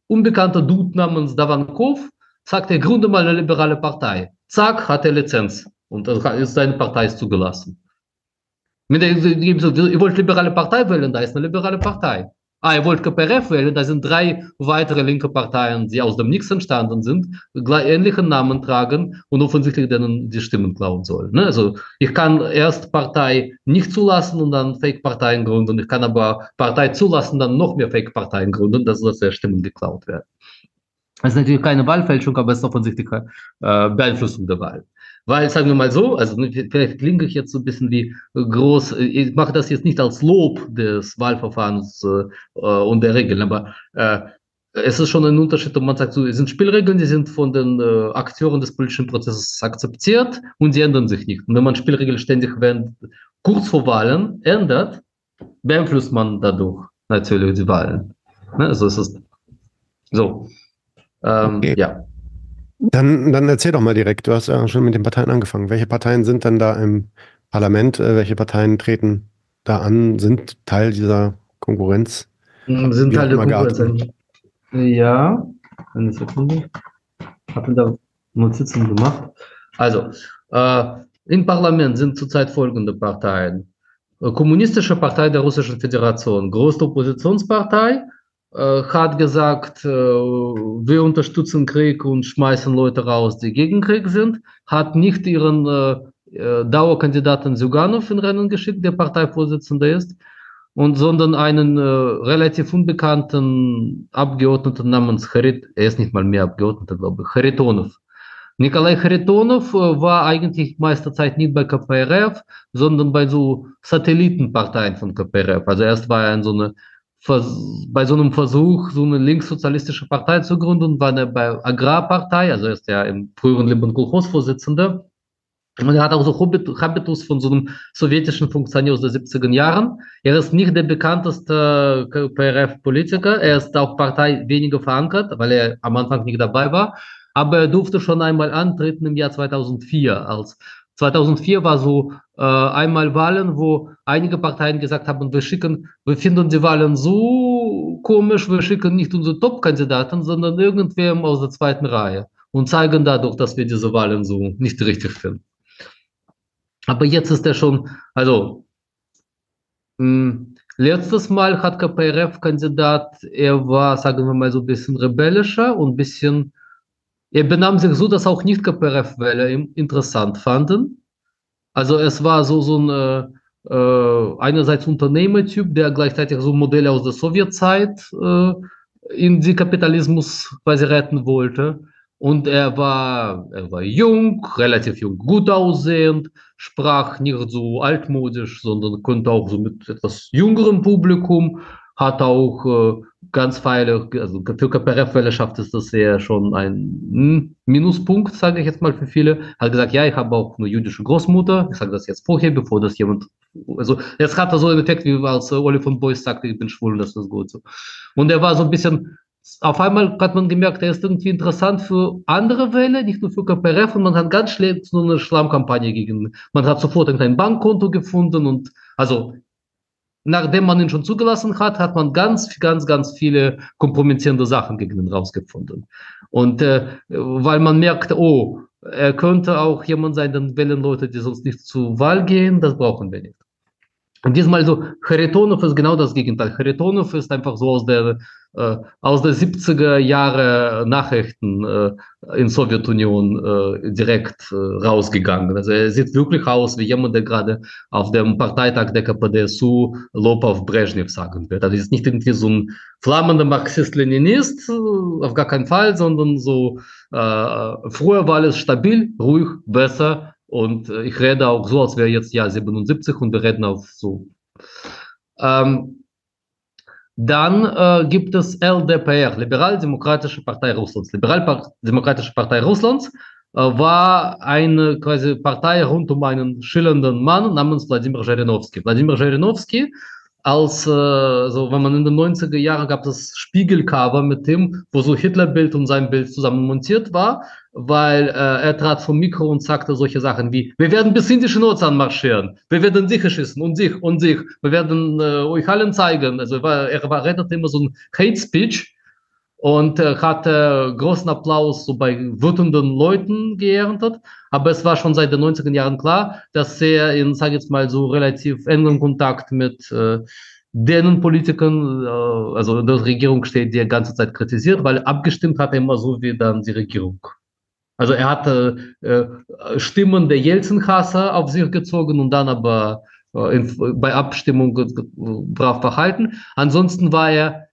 unbekannter Dude namens Davankov sagt, er gründe mal eine liberale Partei. Zack, hat er Lizenz und ist seine Partei ist zugelassen. Wenn ihr, ihr wollt liberale Partei wählen, da ist eine liberale Partei. Ah, ihr wollt KPRF wählen, da sind drei weitere linke Parteien, die aus dem Nix entstanden sind, ähnlichen Namen tragen und offensichtlich denen die Stimmen klauen sollen. Ne? Also ich kann erst Partei nicht zulassen und dann Fake-Parteien gründen. Ich kann aber Partei zulassen, dann noch mehr Fake-Parteien gründen, dass das Stimmen geklaut werden. Das ist natürlich keine Wahlfälschung, aber es ist offensichtlich äh, Beeinflussung der Wahl. Weil, sagen wir mal so, also vielleicht klinge ich jetzt so ein bisschen wie groß, ich mache das jetzt nicht als Lob des Wahlverfahrens äh, und der Regeln, aber äh, es ist schon ein Unterschied, ob man sagt, so, es sind Spielregeln, die sind von den äh, Akteuren des politischen Prozesses akzeptiert und sie ändern sich nicht. Und wenn man Spielregeln ständig während, kurz vor Wahlen ändert, beeinflusst man dadurch natürlich die Wahlen. Ne? Also es ist so. Ähm, okay. Ja. Dann, dann erzähl doch mal direkt, du hast ja schon mit den Parteien angefangen. Welche Parteien sind denn da im Parlament? Äh, welche Parteien treten da an, sind Teil dieser Konkurrenz? Hm, sind Teil der Konkurrenz. Ja, eine Sekunde. Ich habe da Notizen gemacht. Also, äh, im Parlament sind zurzeit folgende Parteien. Äh, Kommunistische Partei der Russischen Föderation, größte Oppositionspartei, hat gesagt, äh, wir unterstützen Krieg und schmeißen Leute raus, die gegen Krieg sind, hat nicht ihren äh, Dauerkandidaten Zyganov in Rennen geschickt, der Parteivorsitzender ist, und sondern einen äh, relativ unbekannten Abgeordneten namens Harit, er ist nicht mal mehr Abgeordneter, glaube ich, Haritonov. Nikolai Haritonov war eigentlich meiste Zeit nicht bei KPRF, sondern bei so Satellitenparteien von KPRF. Also erst war er in so eine bei so einem Versuch, so eine linkssozialistische Partei zu gründen, war er bei Agrarpartei, also ist er im früheren Leben Kolchos-Vorsitzender. Und er hat auch so Habitus von so einem sowjetischen Funktionär aus den 70er Jahren. Er ist nicht der bekannteste PRF-Politiker. Er ist auch Partei weniger verankert, weil er am Anfang nicht dabei war. Aber er durfte schon einmal antreten im Jahr 2004. Als 2004 war so äh, einmal Wahlen, wo einige Parteien gesagt haben, wir schicken, wir finden die Wahlen so komisch, wir schicken nicht unsere Top-Kandidaten, sondern irgendwem aus der zweiten Reihe und zeigen dadurch, dass wir diese Wahlen so nicht richtig finden. Aber jetzt ist er schon, also mh, hm, letztes Mal hat KPRF-Kandidat, er war, sagen wir mal, so ein bisschen rebellischer und ein bisschen, er benahm sich so, dass auch nicht KPRF-Wähler interessant fanden. Also es war so, so ein äh, äh, einerseits Unternehmertyp, der gleichzeitig so Modelle aus der Sowjetzeit äh, in die Kapitalismus quasi retten wollte. Und er war, er war jung, relativ jung, gut aussehend, sprach nicht so altmodisch, sondern konnte auch so mit etwas jüngerem Publikum, hat auch äh, ganz feile, also für KPRF-Wählerschaft ist das ja schon ein hm, Minuspunkt, sage ich jetzt mal für viele. Hat gesagt, ja, ich habe auch eine jüdische Großmutter. Ich sage das jetzt vorher, bevor das jemand, also jetzt hat so einen Effekt, wie als Olli von Beuys sagte, ich bin schwul, das ist gut so. Und er war so ein bisschen auf einmal hat man gemerkt, er ist irgendwie interessant für andere Wähler, nicht nur für KPRF und man hat ganz schlecht so eine Schlammkampagne gegen, man hat sofort ein Bankkonto gefunden und also nachdem man ihn schon zugelassen hat, hat man ganz, ganz, ganz viele kompromittierende Sachen gegen ihn rausgefunden. Und äh, weil man merkt, oh, er könnte auch jemand sein, dann wählen Leute, die sonst nicht zur Wahl gehen, das brauchen wir nicht. Und diesmal so, Charitonov ist genau das Gegenteil. Charitonov ist einfach so aus der, äh, aus der 70er Jahre Nachrichten äh, in Sowjetunion äh, direkt äh, rausgegangen. Also er sieht wirklich aus wie jemand, der gerade auf dem Parteitag der KPDSU Lob auf Brezhnev sagen wird. Also ist nicht irgendwie so ein flammender Marxist-Leninist, äh, auf gar keinen Fall, sondern so, äh, früher war alles stabil, ruhig, besser, und äh, ich rede auch so, als wäre jetzt Jahr 77 und wir reden auf so. Ähm, dann äh, gibt es LDPR, Liberal-Demokratische Partei Russlands. Liberal-Demokratische Partei Russlands äh, war eine quasi Partei rund um einen schillernden Mann namens Wladimir Zhirinovsky. Wladimir Zhirinovsky als, äh, so, wenn man in den 90er Jahren gab es Spiegelcover mit dem, wo so Hitlerbild und sein Bild zusammen montiert war, weil äh, er trat vom Mikro und sagte solche Sachen wie, wir werden bis Indischen Ozean marschieren, wir werden dich schießen und sich und sich, wir werden äh, euch allen zeigen. Also er war, er war, redete immer so ein Hate Speech und äh, hatte großen Applaus so bei wütenden Leuten geerntet. Aber es war schon seit den 90er Jahren klar, dass er in, sage ich jetzt mal, so relativ engen Kontakt mit äh, denen Politikern, äh, also der Regierung steht, die er ganze Zeit kritisiert, weil abgestimmt hat er immer so wie dann die Regierung. Also er hatte äh, Stimmen der Jelzin-Hasser auf sich gezogen und dann aber äh, in, bei Abstimmung brav verhalten. Ansonsten war er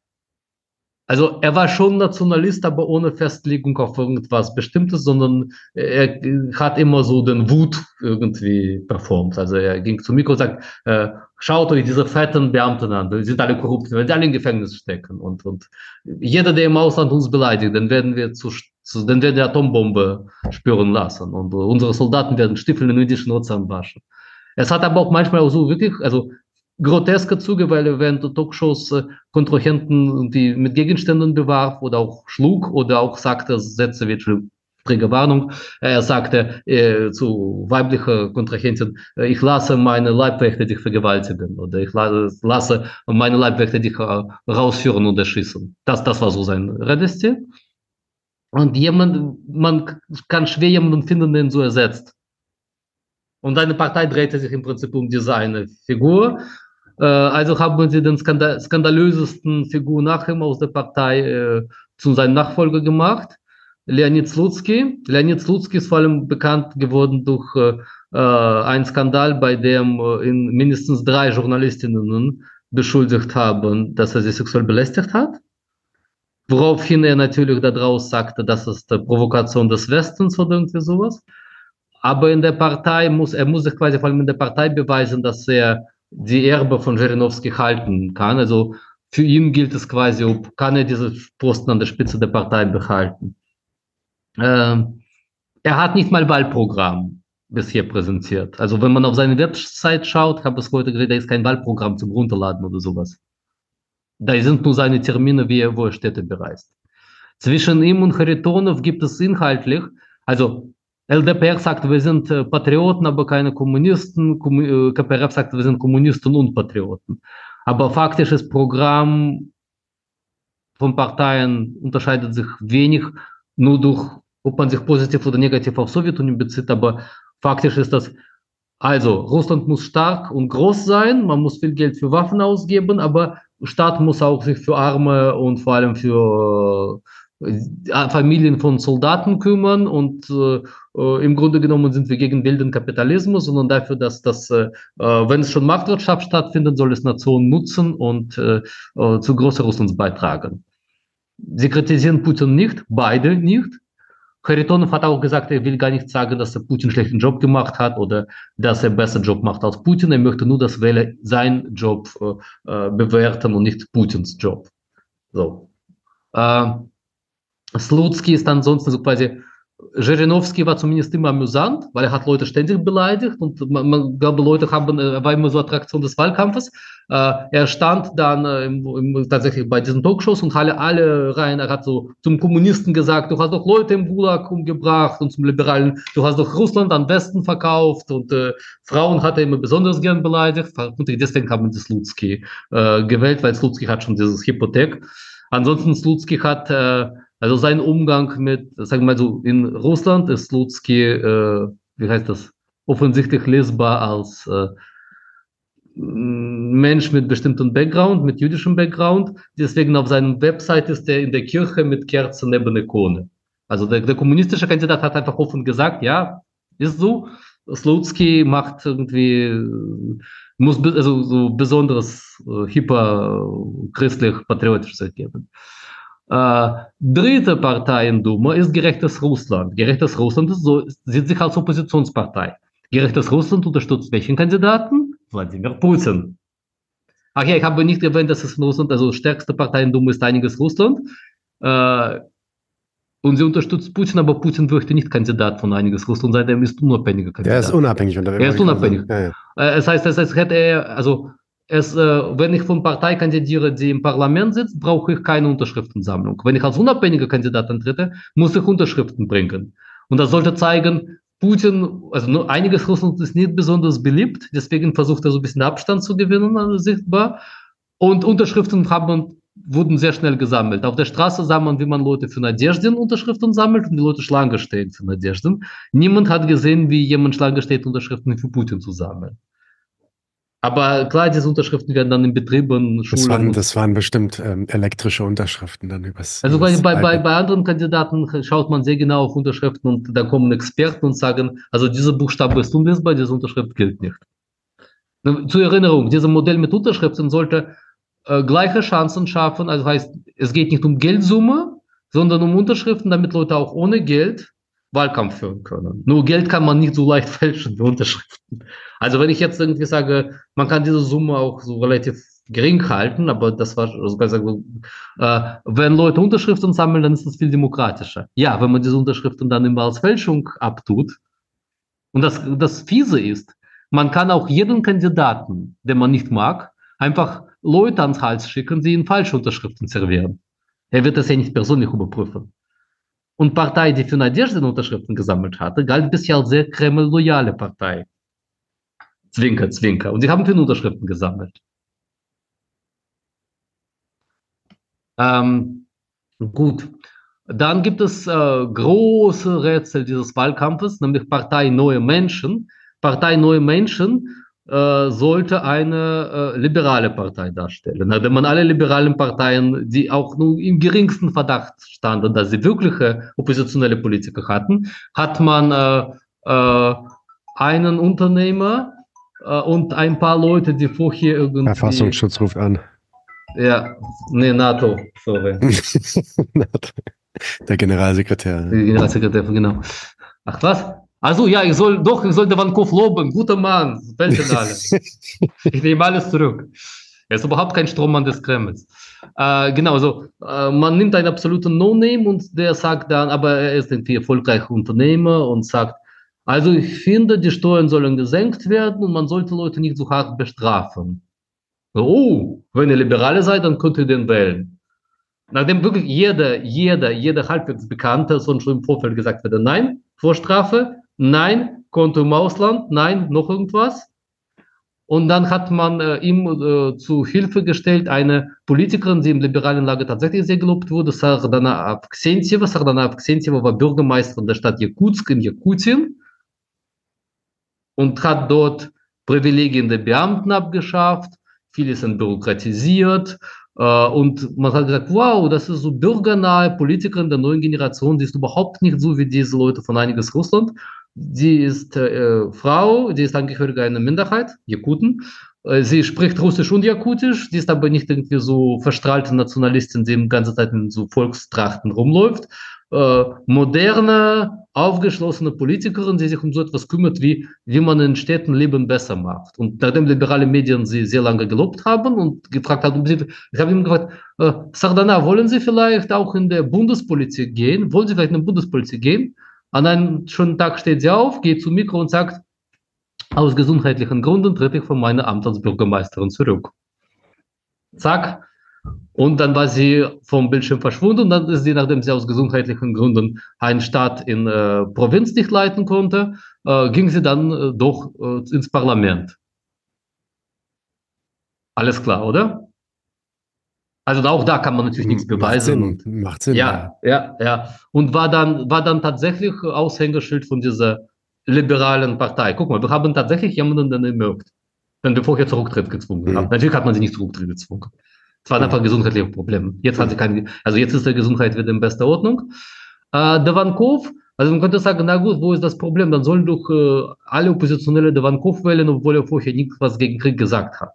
also er war schon Nationalist, aber ohne Festlegung auf irgendwas Bestimmtes, sondern er hat immer so den Wut irgendwie performt. Also er ging zu Mikro und sagt, äh, schaut euch diese fetten Beamten an, die sind alle korrupt, die werden alle im Gefängnis stecken. Und, und jeder, der im Ausland uns beleidigt, dann werden wir zu, zu dann werden wir Atombombe spüren lassen. Und unsere Soldaten werden Stiefel in den Indischen Ozean waschen. Es hat aber auch manchmal auch so wirklich, also groteske Züge, weil er während der Talkshows äh, Kontrahenten die mit Gegenständen bewarf oder auch schlug oder auch sagte Sätze wie Triggerwarnung. Er sagte äh, zu weiblicher Kontrahentin, äh, ich lasse meine Leibwächter dich vergewaltigen oder ich lasse meine Leibwächter dich äh, rausführen und erschießen. Das, das war so sein Redestil. Und jemand, man kann schwer jemanden finden, den so ersetzt. Und seine Partei drehte sich im Prinzip um diese eine Figur. Äh, also haben sie den skandal skandalösesten Figur nach ihm aus der Partei äh, zu seinem Nachfolger gemacht, Leonid Slutsky. Leonid Slutsky ist vor allem bekannt geworden durch äh, äh einen Skandal, bei dem äh, in mindestens drei Journalistinnen beschuldigt haben, dass er sie sexuell belästigt hat. Woraufhin er natürlich daraus sagte, das ist die Provokation des Westens oder irgendwie sowas. Aber in der Partei muss, er muss sich quasi vor allem in der Partei beweisen, dass er die Erbe von Zhirinovsky halten kann. Also für ihn gilt es quasi, ob kann er diese Posten an der Spitze der Partei behalten. Ähm, er hat nicht mal Wahlprogramm. bisher präsentiert. Also wenn man auf seine Website schaut, habe es heute gesehen, da ist kein Wahlprogramm zum Runterladen oder sowas. Da sind nur seine Termine, wie er, wo er Städte bereist. Zwischen ihm und Haritonov gibt es inhaltlich, also LDPR sagt, wir sind äh, Patrioten, aber keine Kommunisten. KPRF sagt, wir sind Kommunisten und Patrioten. Aber faktisches Programm von Parteien unterscheidet sich wenig, nur durch, ob man sich positiv oder negativ auf Sowjetunion bezieht, aber faktisch ist das, also Russland muss stark und groß sein, man muss viel Geld für Waffen ausgeben, aber Staat muss auch sich für Arme und vor allem für äh, Familien von Soldaten kümmern und äh, äh, im Grunde genommen sind wir gegen wilden Kapitalismus, sondern dafür, dass das, äh, äh, wenn es schon Marktwirtschaft stattfindet, soll es Nationen nutzen und äh, äh, zu großer Russlands beitragen. Sie kritisieren Putin nicht, beide nicht. Kharitonov hat auch gesagt, er will gar nicht sagen, dass er Putin schlechten Job gemacht hat oder dass er besser Job macht als Putin. Er möchte nur, dass Wähler seinen Job äh, bewerten und nicht Putins Job. So. Äh, Slutsky ist ansonsten so quasi Zhirinovsky war zumindest immer amüsant, weil er hat Leute ständig beleidigt und man, man glaube, Leute haben, er war immer so Attraktion des Wahlkampfes. Äh, er stand dann äh, im, im, tatsächlich bei diesen Talkshows und alle, alle rein, er hat so zum Kommunisten gesagt, du hast doch Leute im Gulag umgebracht und zum Liberalen, du hast doch Russland an Westen verkauft und äh, Frauen hat er immer besonders gern beleidigt. Und deswegen haben sie Slutsky äh, gewählt, weil Slutsky hat schon dieses Hypothek. Ansonsten Slutsky hat äh, also sein Umgang mit, sagen wir mal so, in Russland ist Slutsky, äh, wie heißt das, offensichtlich lesbar als äh, Mensch mit bestimmtem Background, mit jüdischem Background. Deswegen auf seiner Website ist er in der Kirche mit Kerzen neben Ikone. Also der, der kommunistische Kandidat hat einfach offen gesagt, ja, ist so. Slutsky macht irgendwie, muss also so besonderes äh, hyper christlich patriotisches geben. Äh, dritte Partei in Duma ist Gerechtes Russland. Gerechtes Russland ist so, sieht sich als Oppositionspartei. Gerechtes Russland unterstützt welchen Kandidaten? Wladimir Putin. Ach ja, ich habe nicht erwähnt, dass es in Russland, also stärkste Partei in Duma ist einiges Russland. Äh, und sie unterstützt Putin, aber Putin möchte nicht Kandidat von einiges Russland sein, er ist unabhängiger Kandidat. Er ist unabhängig. Er ist unabhängig. Ja, ja. Äh, es heißt, es heißt, hätte er, also es, äh, wenn ich von Partei kandidiere, die im Parlament sitzt, brauche ich keine Unterschriftensammlung. Wenn ich als unabhängiger Kandidat antrete, muss ich Unterschriften bringen. Und das sollte zeigen, Putin, also nur einiges Russland ist nicht besonders beliebt, deswegen versucht er so ein bisschen Abstand zu gewinnen, also sichtbar. Und Unterschriften haben, wurden sehr schnell gesammelt. Auf der Straße sah man, wie man Leute für Nadezhdin Unterschriften sammelt und die Leute Schlange stehen für Nadezhdin. Niemand hat gesehen, wie jemand Schlange steht, Unterschriften für Putin zu sammeln. Aber klar, diese Unterschriften werden dann in Betrieben, Schulen. Das waren, das waren bestimmt ähm, elektrische Unterschriften dann übers. Also übers bei, bei, bei anderen Kandidaten schaut man sehr genau auf Unterschriften und da kommen Experten und sagen, also dieser Buchstabe ist unlesbar, diese Unterschrift gilt nicht. Zur Erinnerung, dieses Modell mit Unterschriften sollte äh, gleiche Chancen schaffen. Also heißt, es geht nicht um Geldsumme, sondern um Unterschriften, damit Leute auch ohne Geld Wahlkampf führen können. Nur Geld kann man nicht so leicht fälschen wie Unterschriften. Also wenn ich jetzt irgendwie sage, man kann diese Summe auch so relativ gering halten, aber das war sogar sagen, äh, wenn Leute Unterschriften sammeln, dann ist das viel demokratischer. Ja, wenn man diese Unterschriften dann immer als Fälschung abtut und das, das fiese ist, man kann auch jeden Kandidaten, den man nicht mag, einfach Leute ans Hals schicken, die ihn falsche Unterschriften servieren. Er wird das ja nicht persönlich überprüfen. Und Partei, die für Nadezhdin Unterschriften gesammelt hatte, galt bisher als sehr Kreml-loyale Partei. Zwinker, Zwinker. Und sie haben für ihn Unterschriften gesammelt. Ähm, gut. Dann gibt es äh, große Rätsel dieses Wahlkampfes, nämlich Partei Neue Menschen. Partei Neue Menschen sollte eine äh, liberale Partei darstellen. Wenn man alle liberalen Parteien, die auch nur im geringsten Verdacht standen, dass sie wirkliche oppositionelle Politiker hatten, hat man äh, äh einen Unternehmer äh, und ein paar Leute, die vorher irgendwie. Verfassungsschutz ruft an. Ja, nee, NATO, sorry. NATO. Der Generalsekretär. Der Generalsekretär, genau. Ach was? Also ja, ich soll doch, ich sollte Vankov loben. Guter Mann, Weltfinale. ich nehme alles zurück. Er ist überhaupt kein Strommann des Kremls. Äh, genau, also äh, man nimmt einen absoluten No-Name und der sagt dann, aber er ist irgendwie erfolgreicher Unternehmer und sagt, Also ich finde, die Steuern sollen gesenkt werden und man sollte Leute nicht so hart bestrafen. Oh, wenn ihr Liberale seid, dann könnt ihr den wählen. Nachdem wirklich jeder, jeder, jeder halbwegs Bekannte schon im Vorfeld gesagt wurde, nein, Vorstrafe, nein, Konto im Ausland, nein, noch irgendwas. Und dann hat man äh, ihm äh, zu Hilfe gestellt eine Politikerin, die im liberalen Lager tatsächlich sehr gelobt wurde, Sardana Avksentьeva. Sardana Avksentьeva war Bürgermeisterin der Stadt Jakutsk in Jakutien und hat dort Privilegien der Beamten abgeschafft, vieles entbürokratisiert. Äh, und man hat gesagt, wow, das ist so bürgernahe Politikerin der neuen Generation, die ist überhaupt nicht so wie diese Leute von einiges Russland. Sie ist äh, Frau, die ist Angehörige einer Minderheit, Jakuten. Äh, sie spricht Russisch und Jakutisch, sie ist aber nicht irgendwie so verstrahlte Nationalistin, die die ganze Zeit in so Volkstrachten rumläuft. Äh, moderne, aufgeschlossene Politikerin, die sich um so etwas kümmert, wie, wie man in Städten Leben besser macht. Und nachdem liberale Medien sie sehr lange gelobt haben und gefragt haben, ich habe ihm gefragt, äh, Sardana, wollen Sie vielleicht auch in der Bundespolitik gehen? Wollen Sie vielleicht in die Bundespolitik gehen? An einem schönen Tag steht sie auf, geht zum Mikro und sagt, aus gesundheitlichen Gründen trete ich von meinem Amt als Bürgermeisterin zurück. Zack. Und dann war sie vom Bildschirm verschwunden und dann ist sie, nachdem sie aus gesundheitlichen Gründen einen Staat in äh, Provinz nicht leiten konnte, äh, ging sie dann äh, doch äh, ins Parlament. Alles klar, oder? Also auch da kann man natürlich nichts beweisen. Macht Sinn. Macht Sinn ja, ja, ja. Und war dann, war dann tatsächlich Aushängeschild von dieser liberalen Partei. Guck mal, wir haben tatsächlich jemanden dann ermögt. Dann bevor ich Rücktritt gezwungen mhm. habe. Natürlich hat man sie nicht zu Rücktritt gezwungen. Es waren einfach gesundheitliche Probleme. Jetzt hat sie keine, also jetzt ist die Gesundheit wieder in bester Ordnung. Äh, Devankov, also man könnte sagen, na gut, wo ist das Problem? Dann sollen doch äh, alle Oppositionelle Devankov wählen, obwohl er vorher nichts was gegen Krieg gesagt hat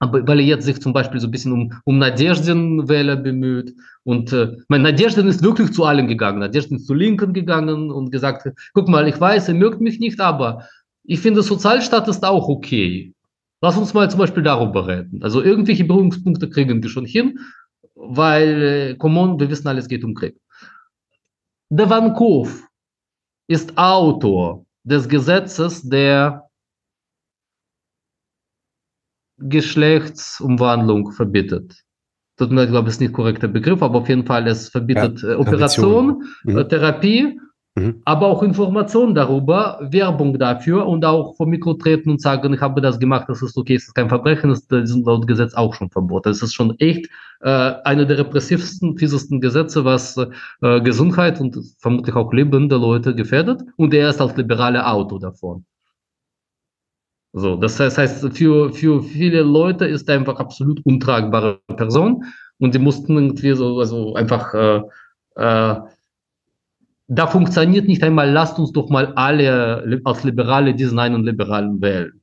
weil er jetzt sich zum Beispiel so ein bisschen um, um Nadеждin-Wähler bemüht. Und äh, mein Nadежdin ist wirklich zu allen gegangen. Nadежdin ist zu Linken gegangen und gesagt, guck mal, ich weiß, ihr mögt mich nicht, aber ich finde, Sozialstaat ist auch okay. Lass uns mal zum Beispiel darüber reden. Also irgendwelche Berührungspunkte kriegen wir schon hin, weil, äh, come on, wir wissen, alles geht um Krieg. Devankov ist Autor des Gesetzes, der Geschlechtsumwandlung verbietet. Tut mir, glaube ich, ist nicht korrekter Begriff, aber auf jeden Fall, es verbietet ja, äh, Operation, mhm. Äh, Therapie, mhm. aber auch Informationen darüber, Werbung dafür und auch vor Mikro treten und sagen, ich habe das gemacht, das ist okay, es ist kein Verbrechen, das ist laut Gesetz auch schon verboten. Das ist schon echt äh, eine der repressivsten, fiesesten Gesetze, was äh, Gesundheit und vermutlich auch Leben der Leute gefährdet und er ist als liberale Auto davon. So, das heißt, für, für viele Leute ist er einfach absolut untragbare Person und die mussten irgendwie so also einfach äh, äh, da funktioniert nicht einmal, lasst uns doch mal alle als Liberale diesen einen Liberalen wählen.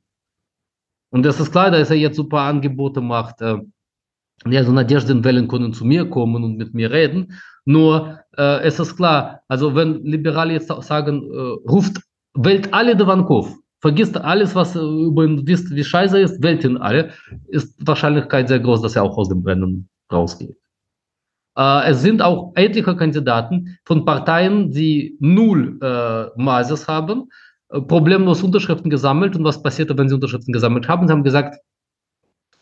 Und das ist klar, dass er jetzt super Angebote macht. Äh, ja, so Nadежden wählen können zu mir kommen und mit mir reden. Nur äh, es ist klar, also wenn Liberale jetzt sagen, äh, ruft, wählt alle Devankov, vergisst alles, was über ihn wisst, wie scheiße ist, wählt ihn alle, ist Wahrscheinlichkeit sehr groß, dass er auch aus dem Rennen rausgeht. Äh, es sind auch etliche Kandidaten von Parteien, die null äh, Maßes haben, äh, problemlos Unterschriften gesammelt. Und was passiert, wenn sie Unterschriften gesammelt haben? Sie haben gesagt,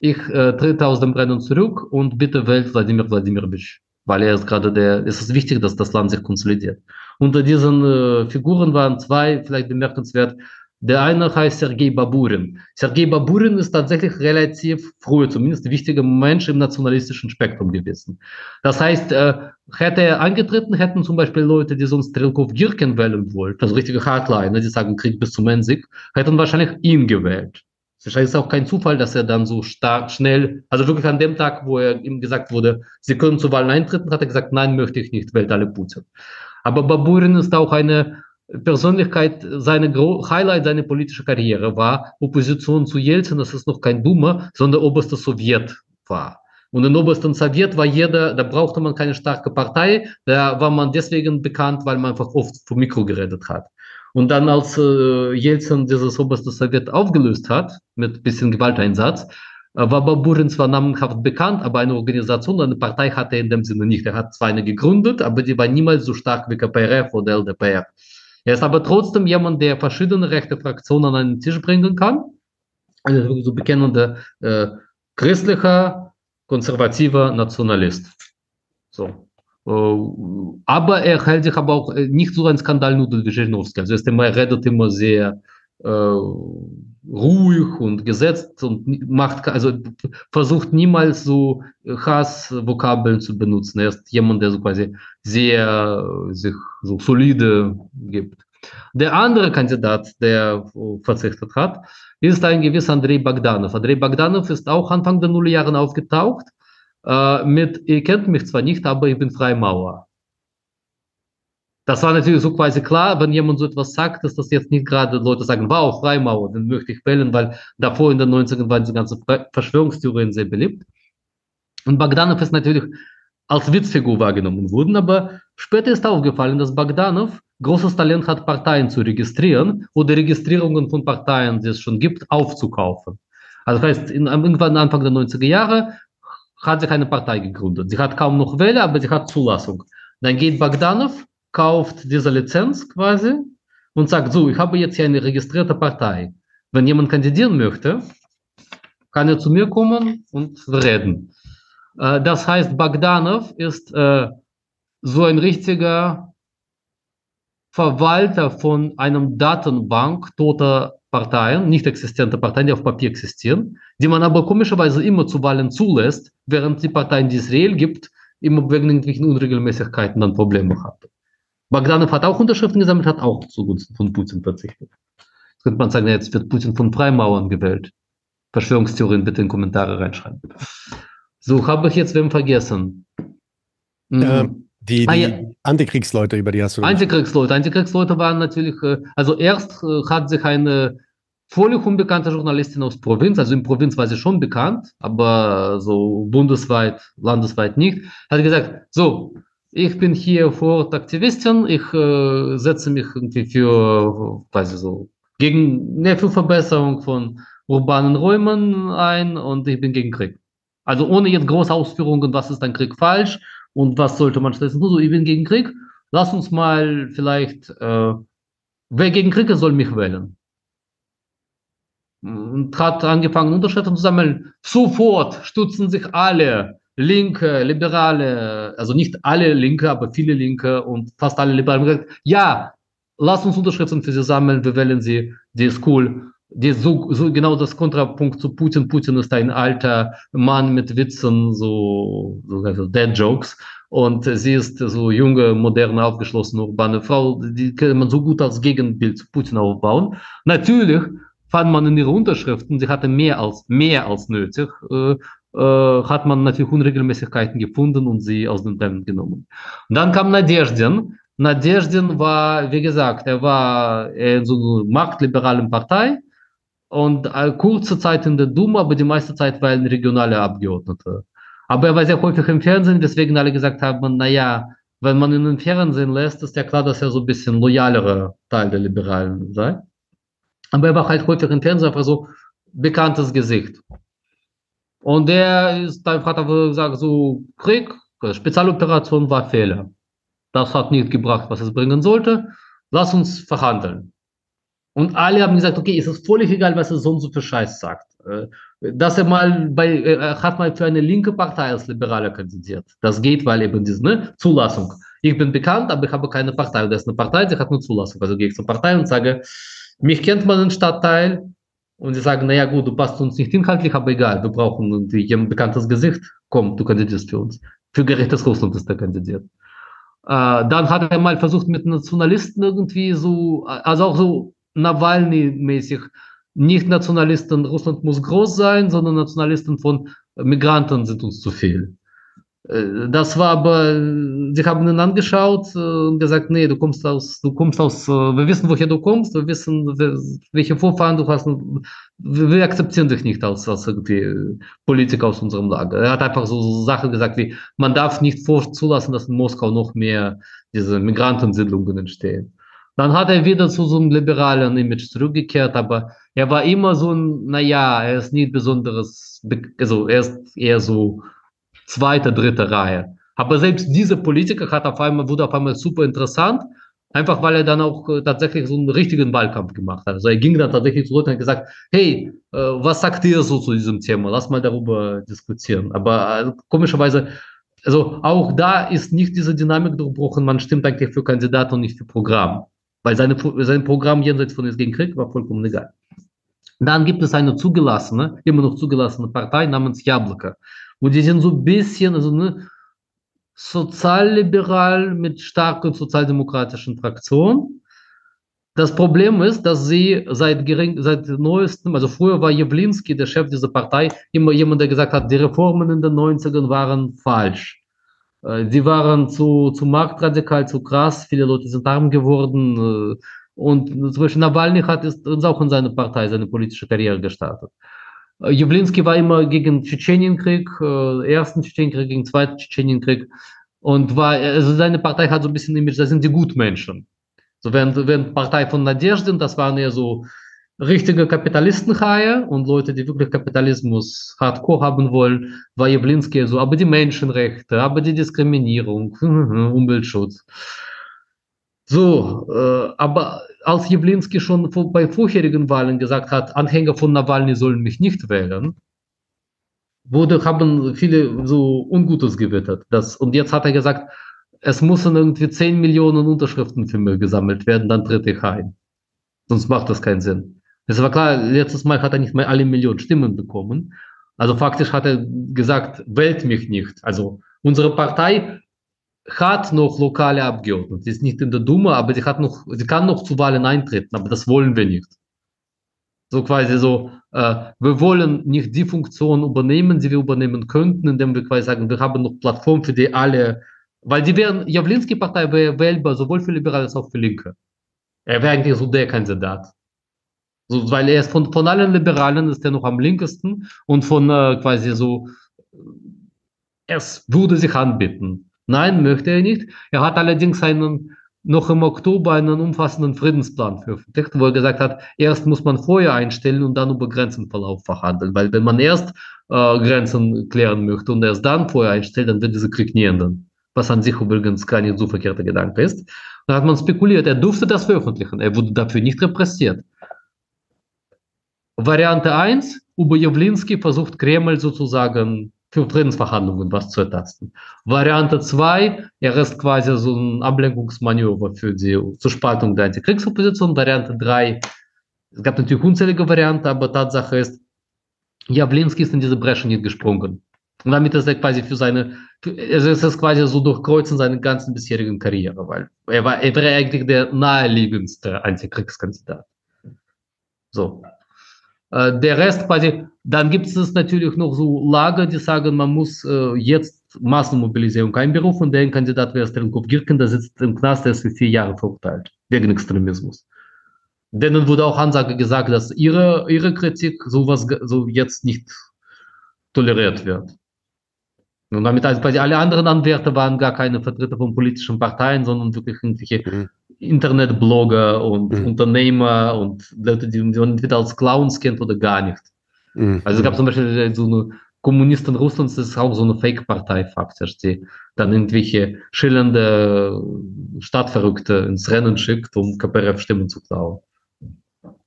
ich äh, trete aus dem Rennen zurück und bitte wählt Wladimir Wladimirovich, weil er ist gerade der, es ist wichtig, dass das Land sich konsolidiert. Unter diesen äh, Figuren waren zwei vielleicht bemerkenswert, der eine heißt Sergei Baburin. Sergei Baburin ist tatsächlich relativ früh, zumindest wichtiger Mensch im nationalistischen Spektrum gewesen. Das heißt, äh, hätte er angetreten, hätten zum Beispiel Leute, die sonst Strelkov Girken wählen wollten, also richtige Hardliner, die sagen Krieg bis zum Ende, hätten wahrscheinlich ihn gewählt. Es ist auch kein Zufall, dass er dann so stark, schnell, also wirklich an dem Tag, wo er ihm gesagt wurde, Sie können zu Wahlen eintreten, hat er gesagt, nein, möchte ich nicht, wählt alle Putin. Aber Baburin ist auch eine Persönlichkeit, seine Highlight seiner politischen Karriere war Opposition zu Jelzin, das ist noch kein Dummer, sondern oberster Sowjet war. Und in obersten Sowjet war jeder, da brauchte man keine starke Partei, da war man deswegen bekannt, weil man einfach oft vom Mikro geredet hat. Und dann, als äh, Jelzin dieses oberste Sowjet aufgelöst hat, mit bisschen Gewalteinsatz, äh, war Baburin zwar namenhaft bekannt, aber eine Organisation, eine Partei hatte er in dem Sinne nicht. Er hat zwar eine gegründet, aber die war niemals so stark wie KPRF oder LDPR. Er ist aber trotzdem jemand, der verschiedene rechte Fraktionen an den Tisch bringen kann. Also so bekennender äh, christlicher, konservativer Nationalist. So. Äh, aber er hält sich aber auch äh, nicht so ein Skandalnudel wie Zhirinovsky. Also er redet immer sehr äh, ruhig und gesetzt und macht, also versucht niemals so Hassvokabeln zu benutzen. Er ist jemand, der so quasi sehr sich so solide gibt. Der andere Kandidat, der verzichtet hat, ist ein gewisser Andrei Bogdanov. Andrei Bogdanov ist auch Anfang der Nullerjahre aufgetaucht äh, mit, ihr kennt mich zwar nicht, aber ich bin Freimaurer. Das war natürlich so quasi klar, wenn jemand so etwas sagt, dass das jetzt nicht gerade Leute sagen, wow, Freimaurer, den möchte ich wählen, weil davor in den 90ern waren die ganzen Verschwörungstheorien sehr beliebt. Und Bogdanov ist natürlich als Witzfigur wahrgenommen worden, aber später ist aufgefallen, dass Bogdanov großes Talent hat, Parteien zu registrieren oder Registrierungen von Parteien, die es schon gibt, aufzukaufen. Also das heißt, in, irgendwann Anfang der 90er Jahre hat sich eine Partei gegründet. Sie hat kaum noch Wähler, aber sie hat Zulassung. Dann geht Bogdanov, kauft diese Lizenz quasi und sagt, so, ich habe jetzt hier eine registrierte Partei. Wenn jemand kandidieren möchte, kann er zu mir kommen und reden. Äh, das heißt, Bogdanov ist äh, so ein richtiger Verwalter von einem Datenbank toter Parteien, nicht existente Parteien, die auf Papier existieren, die man aber komischerweise immer zu Wahlen zulässt, während die Parteien, die es reell gibt, immer wegen irgendwelchen Unregelmäßigkeiten dann Probleme hat. Bogdanov hat auch Unterschriften gesammelt, hat auch zugunsten von Putin verzichtet. Jetzt könnte man sagen, jetzt wird Putin von Freimauern gewählt. Verschwörungstheorien bitte in Kommentare reinschreiben. So, habe ich jetzt wem vergessen? Mhm. Ähm, die, die ah, ja. Antikriegsleute, über die hast du Antikriegsleute. Antikriegsleute waren natürlich, äh, also erst äh, hat sich eine völlig unbekannte Journalistin aus Provinz, also in Provinz war sie schon bekannt, aber so bundesweit, landesweit nicht, hat gesagt, so, ich bin hier vor Ort Aktivistin, ich äh, setze mich irgendwie für, quasi so, gegen, ne, für Verbesserung von urbanen Räumen ein und ich bin gegen Krieg. Also ohne jetzt große Ausführungen, was ist ein Krieg falsch und was sollte man stattdessen tun? So, ich bin gegen Krieg. Lass uns mal vielleicht, äh, wer gegen Krieg ist, soll mich wählen. Und hat angefangen, Unterschriften zu sammeln. Sofort stützen sich alle Linke, Liberale, also nicht alle Linke, aber viele Linke und fast alle Liberale gesagt, ja, lass uns Unterschriften für sie sammeln, wir wählen sie, die ist cool die so, so genau das Kontrapunkt zu Putin. Putin ist ein alter Mann mit Witzen, so, so also Dead Jokes. Und sie ist so junge, moderne, aufgeschlossene, urbane Frau, die kann man so gut als Gegenbild zu Putin aufbauen. Natürlich fand man in ihre Unterschriften, sie hatte mehr als, mehr als nötig, äh, hat man natürlich Unregelmäßigkeiten gefunden und sie aus den Rennen genommen. Und dann kam Nadezhdin. Nadezhdin war, wie gesagt, er war in so einer marktliberalen Partei und äh, kurze Zeit in der Duma, aber die meiste Zeit war er ein regionaler Abgeordneter. Aber er war sehr häufig im Fernsehen, deswegen alle gesagt haben, naja, wenn man ihn im Fernsehen lässt, ist ja klar, dass er so ein bisschen loyalerer Teil der Liberalen sei. Aber er war halt häufig im Fernsehen einfach so bekanntes Gesicht. Und der ist einfach hat gesagt, so Krieg, Spezialoperation war Fehler. Das hat nicht gebracht, was es bringen sollte. Lass uns verhandeln. Und alle haben gesagt, okay, ist es völlig egal, was er so und so für Scheiß sagt. Äh, dass er mal bei, er hat mal für eine linke Partei als Liberaler kandidiert. Das geht, weil eben diese ne, Zulassung. Ich bin bekannt, aber ich habe keine Partei. Das ist eine Partei, die hat nur Zulassung. Also gehe ich zur Partei und sage, mich kennt man im Stadtteil. Und sie sagen, naja gut, du passt uns nicht inhaltlich, aber egal, wir brauchen irgendwie ein bekanntes Gesicht. Komm, du kandidierst für uns. Für gerechtes Russland ist er kandidiert. Äh, dann hat er mal versucht, mit Nationalisten irgendwie so, also auch so Nawalny-mäßig. Nicht Nationalisten, Russland muss groß sein, sondern Nationalisten von Migranten sind uns zu viel. Das war aber, sie haben ihn angeschaut äh, und gesagt, nee, du kommst aus, du kommst aus, äh, wir wissen, woher du kommst, wir wissen, welche Vorfahren du hast, wir akzeptieren dich nicht als, als irgendwie Politiker aus unserem Lager. Er hat einfach so, Sachen gesagt wie, man darf nicht zulassen, dass in Moskau noch mehr diese Migrantensiedlungen entstehen. Dann hat er wieder zu so einem liberalen Image zurückgekehrt, aber er war immer so ein, naja, er ist nicht besonderes, also er ist eher so zweite, dritte Reihe. Aber selbst dieser Politiker hat auf einmal, wurde auf einmal super interessant, Einfach weil er dann auch äh, tatsächlich so einen richtigen Wahlkampf gemacht hat. Also er ging dann tatsächlich zurück und hat gesagt, hey, äh, was sagt ihr so zu diesem Thema? Lass mal darüber diskutieren. Aber äh, komischerweise, also auch da ist nicht diese Dynamik durchbrochen, man stimmt eigentlich für Kandidaten und nicht für Programm. Weil seine, sein Programm jenseits von Ist gegen Krieg war vollkommen egal. Dann gibt es eine zugelassene, immer noch zugelassene Partei namens Jablaka. Und die sind so ein bisschen, also ne, sozialliberal mit starken sozialdemokratischen Fraktionen. Das Problem ist, dass sie seit gering, seit neuestem, also früher war Jawlinski, der Chef dieser Partei, immer jemand, der gesagt hat, die Reformen in den 90ern waren falsch. Die äh, waren zu, zu marktradikal, zu krass, viele Leute sind arm geworden. Äh, und zum Beispiel Nawalny hat ist auch in seiner Partei seine politische Karriere gestartet. Jablinski war immer gegen Tschetschenienkrieg, äh, ersten Tschetschenienkrieg, gegen zweiten Tschetschenienkrieg. Und war, also seine Partei hat so ein bisschen Image, das sind die Gutmenschen. So, während, während Partei von Nadezhdin, das waren ja so richtige Kapitalistenhaie und Leute, die wirklich Kapitalismus hardcore haben wollen, war Jablinski so, aber die Menschenrechte, aber die Diskriminierung, Umweltschutz. So, äh, aber als Jawlinski schon bei vorherigen Wahlen gesagt hat, Anhänger von Nawalny sollen mich nicht wählen, wurde, haben viele so Ungutes gewittert. Das, und jetzt hat er gesagt, es müssen irgendwie 10 Millionen Unterschriften für mich gesammelt werden, dann tritt ich ein. Sonst macht das keinen Sinn. Es war klar, letztes Mal hat er nicht mal alle Millionen Stimmen bekommen. Also faktisch hat er gesagt, wählt mich nicht. Also unsere Partei hat noch lokale Abgeordnete. Sie ist nicht in der Dumme, aber sie hat noch, sie kann noch zu Wahlen eintreten, aber das wollen wir nicht. So quasi so, äh, wir wollen nicht die Funktion übernehmen, die wir übernehmen könnten, indem wir quasi sagen, wir haben noch Plattform, für die alle, weil die wären, Jawlinski-Partei wäre wählbar sowohl für Liberale als auch für Linke. Er wäre eigentlich so der Kandidat. So, weil er ist von, von allen Liberalen ist er noch am linkesten und von äh, quasi so, es würde sich anbieten. Nein, möchte er nicht. Er hat allerdings einen, noch im Oktober einen umfassenden Friedensplan veröffentlicht, wo er gesagt hat, erst muss man vorher einstellen und dann über Grenzenverlauf verhandeln. Weil wenn man erst äh, Grenzen klären möchte und erst dann vorher einstellt, dann wird dieser Krieg nie enden. Was an sich übrigens gar nicht so verkehrter Gedanke ist. Da hat man spekuliert, er durfte das veröffentlichen. Er wurde dafür nicht repressiert. Variante 1, über Jawlinski versucht Kreml sozusagen für Friedensverhandlungen was zu ertasten. Variante 2, er ist quasi so ein Ablenkungsmanöver für die zur Spaltung der Antikriegsopposition. Variante 3, es gab natürlich unzählige Varianten, aber Tatsache ist, Jawlinski ist in diese Bresche nicht gesprungen. Und damit ist er quasi für seine, also es ist quasi so durchkreuzen seine ganzen bisherigen Karriere, weil er war, er war eigentlich der naheliegendste Antikriegskandidat. So. Äh, der Rest quasi, dann gibt es natürlich noch so Lager, die sagen, man muss äh, jetzt Massenmobilisierung einberufen. Der Kandidat wäre Strenkov Girken, der sitzt im Knast, der ist für vier Jahre verurteilt, wegen Extremismus. Denen wurde auch Ansage gesagt, dass ihre, ihre Kritik sowas so jetzt nicht toleriert wird. Und damit also alle anderen Anwärter waren gar keine Vertreter von politischen Parteien, sondern wirklich irgendwelche mhm. Internetblogger und mhm. Unternehmer und Leute, die man entweder als Clowns kennt oder gar nicht. Mhm. Also es gab zum Beispiel so eine Kommunisten Russlands, das ist auch so eine Fake-Partei faktisch, die dann irgendwelche schillernde Stadtverrückte ins Rennen schickt, um KPRF-Stimmen zu klauen.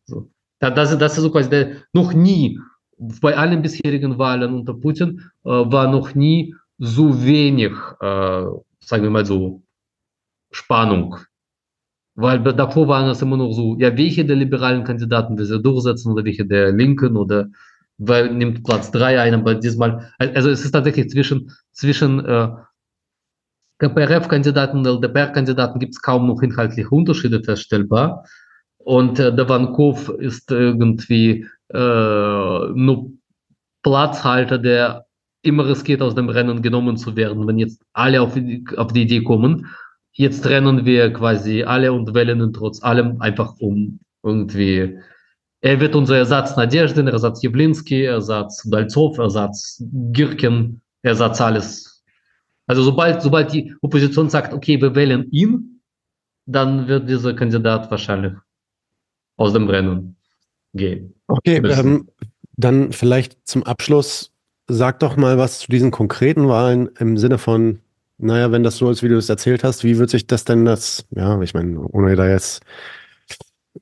So. Das, das ist so quasi der, noch nie bei allen bisherigen Wahlen unter Putin äh, war noch nie so wenig, äh, sagen wir mal so, Spannung weil davor waren es immer noch so, ja, welche der liberalen Kandidaten will sie durchsetzen oder welche der Linken oder wer nimmt Platz drei ein, aber diesmal, also es ist tatsächlich zwischen, zwischen äh, KPRF-Kandidaten und LDPR-Kandidaten gibt es kaum noch inhaltliche Unterschiede feststellbar. Und äh, der Vankov ist irgendwie äh, nur Platzhalter, der immer riskiert, aus dem Rennen genommen zu werden, wenn jetzt alle auf auf die Idee kommen jetzt rennen wir quasi alle und wählen ihn trotz allem einfach um irgendwie. Er wird unser Ersatz Nadezhdin, Ersatz Jablinski, Ersatz Dalzov, Ersatz Girkin, Ersatz alles. Also sobald, sobald die Opposition sagt, okay, wir wählen ihn, dann wird dieser Kandidat wahrscheinlich aus dem Rennen gehen. Okay, ähm, dann vielleicht zum Abschluss, sag doch mal was zu diesen konkreten Wahlen im Sinne von, naja, wenn das so ist, wie du es erzählt hast, wie wird sich das denn das, ja, ich meine, ohne da jetzt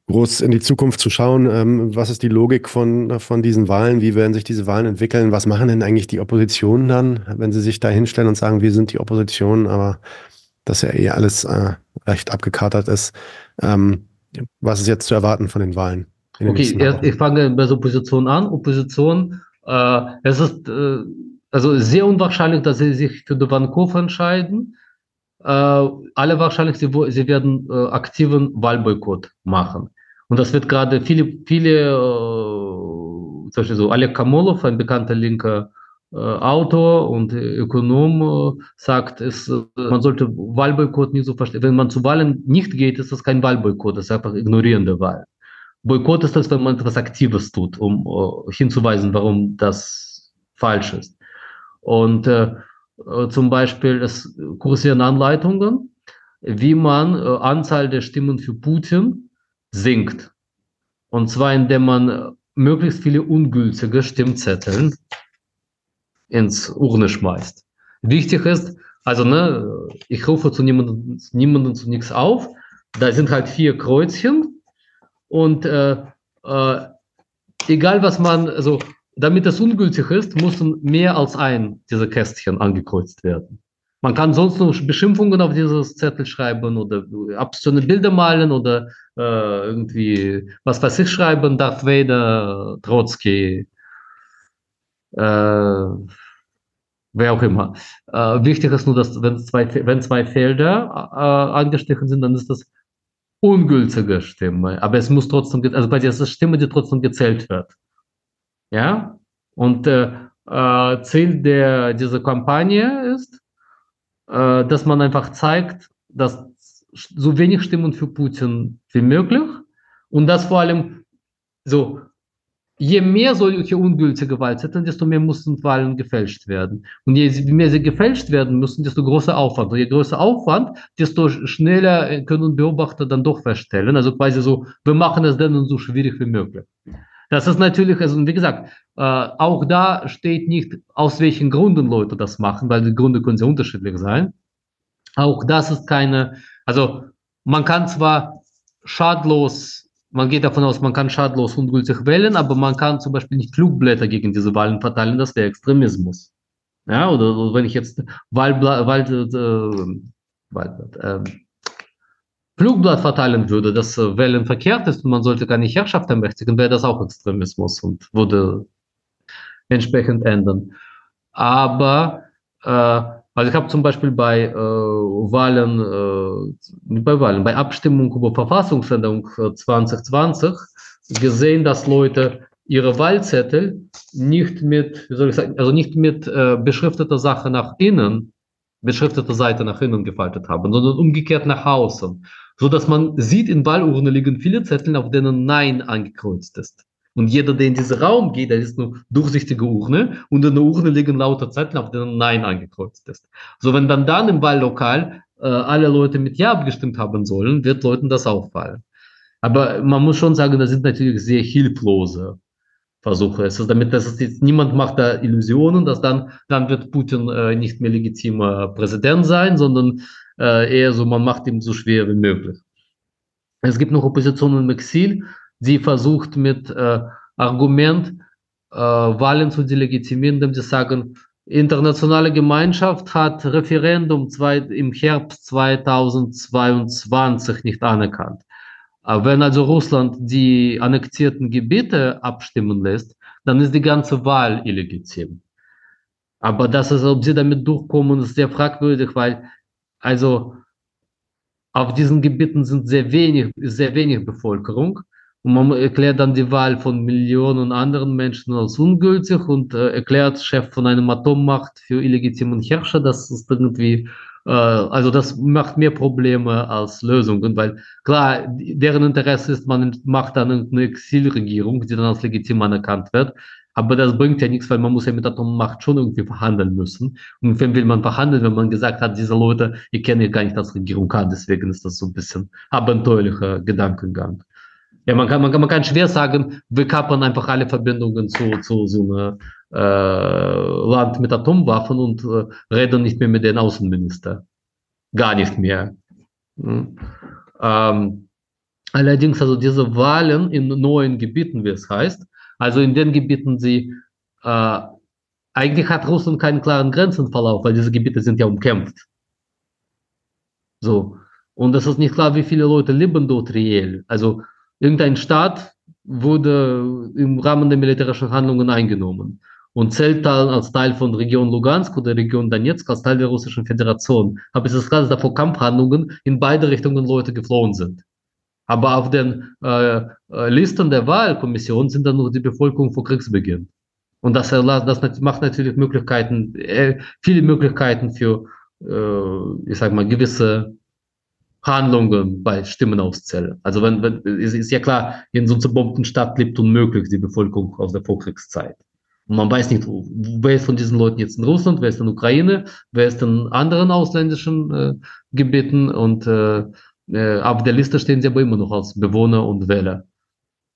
groß in die Zukunft zu schauen, ähm, was ist die Logik von, von diesen Wahlen, wie werden sich diese Wahlen entwickeln, was machen denn eigentlich die Oppositionen dann, wenn sie sich da hinstellen und sagen, wir sind die Opposition, aber das ja eh alles äh, recht abgekatert ist. Ähm, was ist jetzt zu erwarten von den Wahlen? Okay, erst, ich fange bei der Opposition an. Opposition, äh, es ist äh, also sehr unwahrscheinlich, dass sie sich für Vancouver entscheiden. Äh, alle wahrscheinlich, sie, sie werden äh, aktiven Wahlboykott machen. Und das wird gerade viele, viele, äh, zum Beispiel so Alek Kamolov, ein bekannter linker äh, Autor und Ökonom, äh, sagt, es, äh, man sollte Wahlboykott nicht so verstehen. Wenn man zu Wahlen nicht geht, ist das kein Wahlboykott, das ist einfach ignorierende Wahl. Boykott ist das, wenn man etwas Aktives tut, um hinzuweisen, warum das falsch ist. Und äh, äh, zum Beispiel es kursieren Anleitungen, wie man äh, Anzahl der Stimmen für Putin sinkt. Und zwar indem man äh, möglichst viele ungültige Stimmzettel ins Urne schmeißt. Wichtig ist, also ne, ich rufe zu niemandem, niemandem zu nichts auf. Da sind halt vier Kreuzchen und äh, äh, egal was man, also damit es ungültig ist, müssen mehr als ein dieser Kästchen angekreuzt werden. Man kann sonst nur Beschimpfungen auf dieses Zettel schreiben oder absurd Bilder malen oder äh, irgendwie, was weiß ich, schreiben, Darth Vader, Trotzki, äh, wer auch immer. Äh, wichtig ist nur, dass wenn zwei, wenn zwei Felder äh, angestrichen sind, dann ist das ungültige Stimme. Aber es muss trotzdem, also bei dieser Stimme, die trotzdem gezählt wird. Ja? Und äh, äh, Ziel der, dieser Kampagne ist, äh, dass man einfach zeigt, dass so wenig Stimmen für Putin wie möglich und dass vor allem so, je mehr solche ungültige Wahlzettel, desto mehr müssen Wahlen gefälscht werden. Und je mehr sie gefälscht werden müssen, desto größer Aufwand. Und je größer Aufwand, desto schneller können Beobachter dann doch feststellen. Also quasi so, wir machen es dann so schwierig wie möglich. Das ist natürlich, also wie gesagt, äh, auch da steht nicht, aus welchen Gründen Leute das machen, weil die Gründe können sehr unterschiedlich sein. Auch das ist keine, also man kann zwar schadlos, man geht davon aus, man kann schadlos ungültig wählen, aber man kann zum Beispiel nicht Flugblätter gegen diese Wahlen verteilen, das wäre Extremismus. Ja, oder, oder wenn ich jetzt Wahlblatt, Wahl, äh, Wahlblatt, äh, Flugblatt verteilen würde, dass äh, Wählen verkehrt ist und man sollte keine Herrschaft ermächtigen, wäre das auch Extremismus und würde entsprechend ändern. Aber äh, also ich habe zum Beispiel bei äh, Wahlen, äh, bei Wahlen, bei Abstimmung über Verfassungsänderung 2020 äh, gesehen, dass Leute ihre Wahlzettel nicht mit, wie soll ich sagen, also nicht mit äh, beschrifteter Sache nach innen, beschriftete Seite nach innen gefaltet haben, sondern umgekehrt nach außen so dass man sieht, in Wahlurne liegen viele Zettel, auf denen Nein angekreuzt ist. Und jeder, der in diesen Raum geht, der ist eine durchsichtige Urne und in der Urne liegen lauter Zettel, auf denen Nein angekreuzt ist. So, wenn dann dann im Wahllokal äh, alle Leute mit Ja abgestimmt haben sollen, wird Leuten das auffallen. Aber man muss schon sagen, das sind natürlich sehr hilflose Versuche. Es ist damit, dass es jetzt niemand macht da Illusionen, dass dann, dann wird Putin äh, nicht mehr legitimer Präsident sein, sondern äh, eher so, man macht ihm so schwer wie möglich. Es gibt noch Opposition im Exil, die versucht mit äh, Argument äh, Wahlen zu delegitimieren, indem sie sagen, internationale Gemeinschaft hat Referendum zwei, im Herbst 2022 nicht anerkannt. Aber wenn also Russland die annektierten Gebiete abstimmen lässt, dann ist die ganze Wahl illegitim. Aber das ist, ob sie damit durchkommen, ist sehr fragwürdig, weil also auf diesen Gebieten sind sehr wenig, sehr wenig Bevölkerung. Und man erklärt dann die Wahl von Millionen anderen Menschen als ungültig und äh, erklärt Chef von einem Atommacht für illegitimen Herrscher. Das ist irgendwie, äh, also das macht mehr Probleme als Lösungen, weil klar, deren Interesse ist, man macht dann eine Exilregierung, die dann als legitim anerkannt wird. Aber das bringt ja nichts, weil man muss ja mit Atommacht schon irgendwie verhandeln müssen. Und wem will man verhandeln, wenn man gesagt hat, diese Leute, ich kenne gar nicht als Regierung kann, deswegen ist das so ein bisschen abenteuerlicher Gedankengang. Ja, man kann, man kann, man kann schwer sagen, wir kappern einfach alle Verbindungen zu, zu so einer äh, Land mit Atomwaffen und äh, reden nicht mehr mit den Außenminister. Gar nicht mehr. Mhm. Ähm, allerdings, also diese Wahlen in neuen Gebieten, wie es heißt, also in den Gebieten, sie äh, eigentlich hat Russland keinen klaren Grenzenverlauf, weil diese Gebiete sind ja umkämpft. So. Und es ist nicht klar, wie viele Leute leben dort reell. Also irgendein Staat wurde im Rahmen der militärischen Handlungen eingenommen und zählt dann als Teil von Region Lugansk oder Region Donetsk als Teil der Russischen Föderation. Aber es ist klar, dass da vor Kampfhandlungen in beide Richtungen Leute geflohen sind. Aber auf den äh, äh Listen der Wahlkommission sind dann nur die Bevölkerung vor Kriegsbeginn. Und das, das macht natürlich Möglichkeiten, äh, viele Möglichkeiten für, äh, ich sag mal, gewisse Handlungen bei Stimmenauszählen. Also wenn, wenn ist, ist ja klar, in so einer zerbombten Stadt lebt unmöglich die Bevölkerung aus der Vorkriegszeit. Und man weiß nicht, wer ist von diesen Leuten jetzt in Russland, wer ist in Ukraine, wer ist in anderen ausländischen äh, Gebieten und äh, äh, auf der Liste stehen sie aber immer noch als Bewohner und Wähler.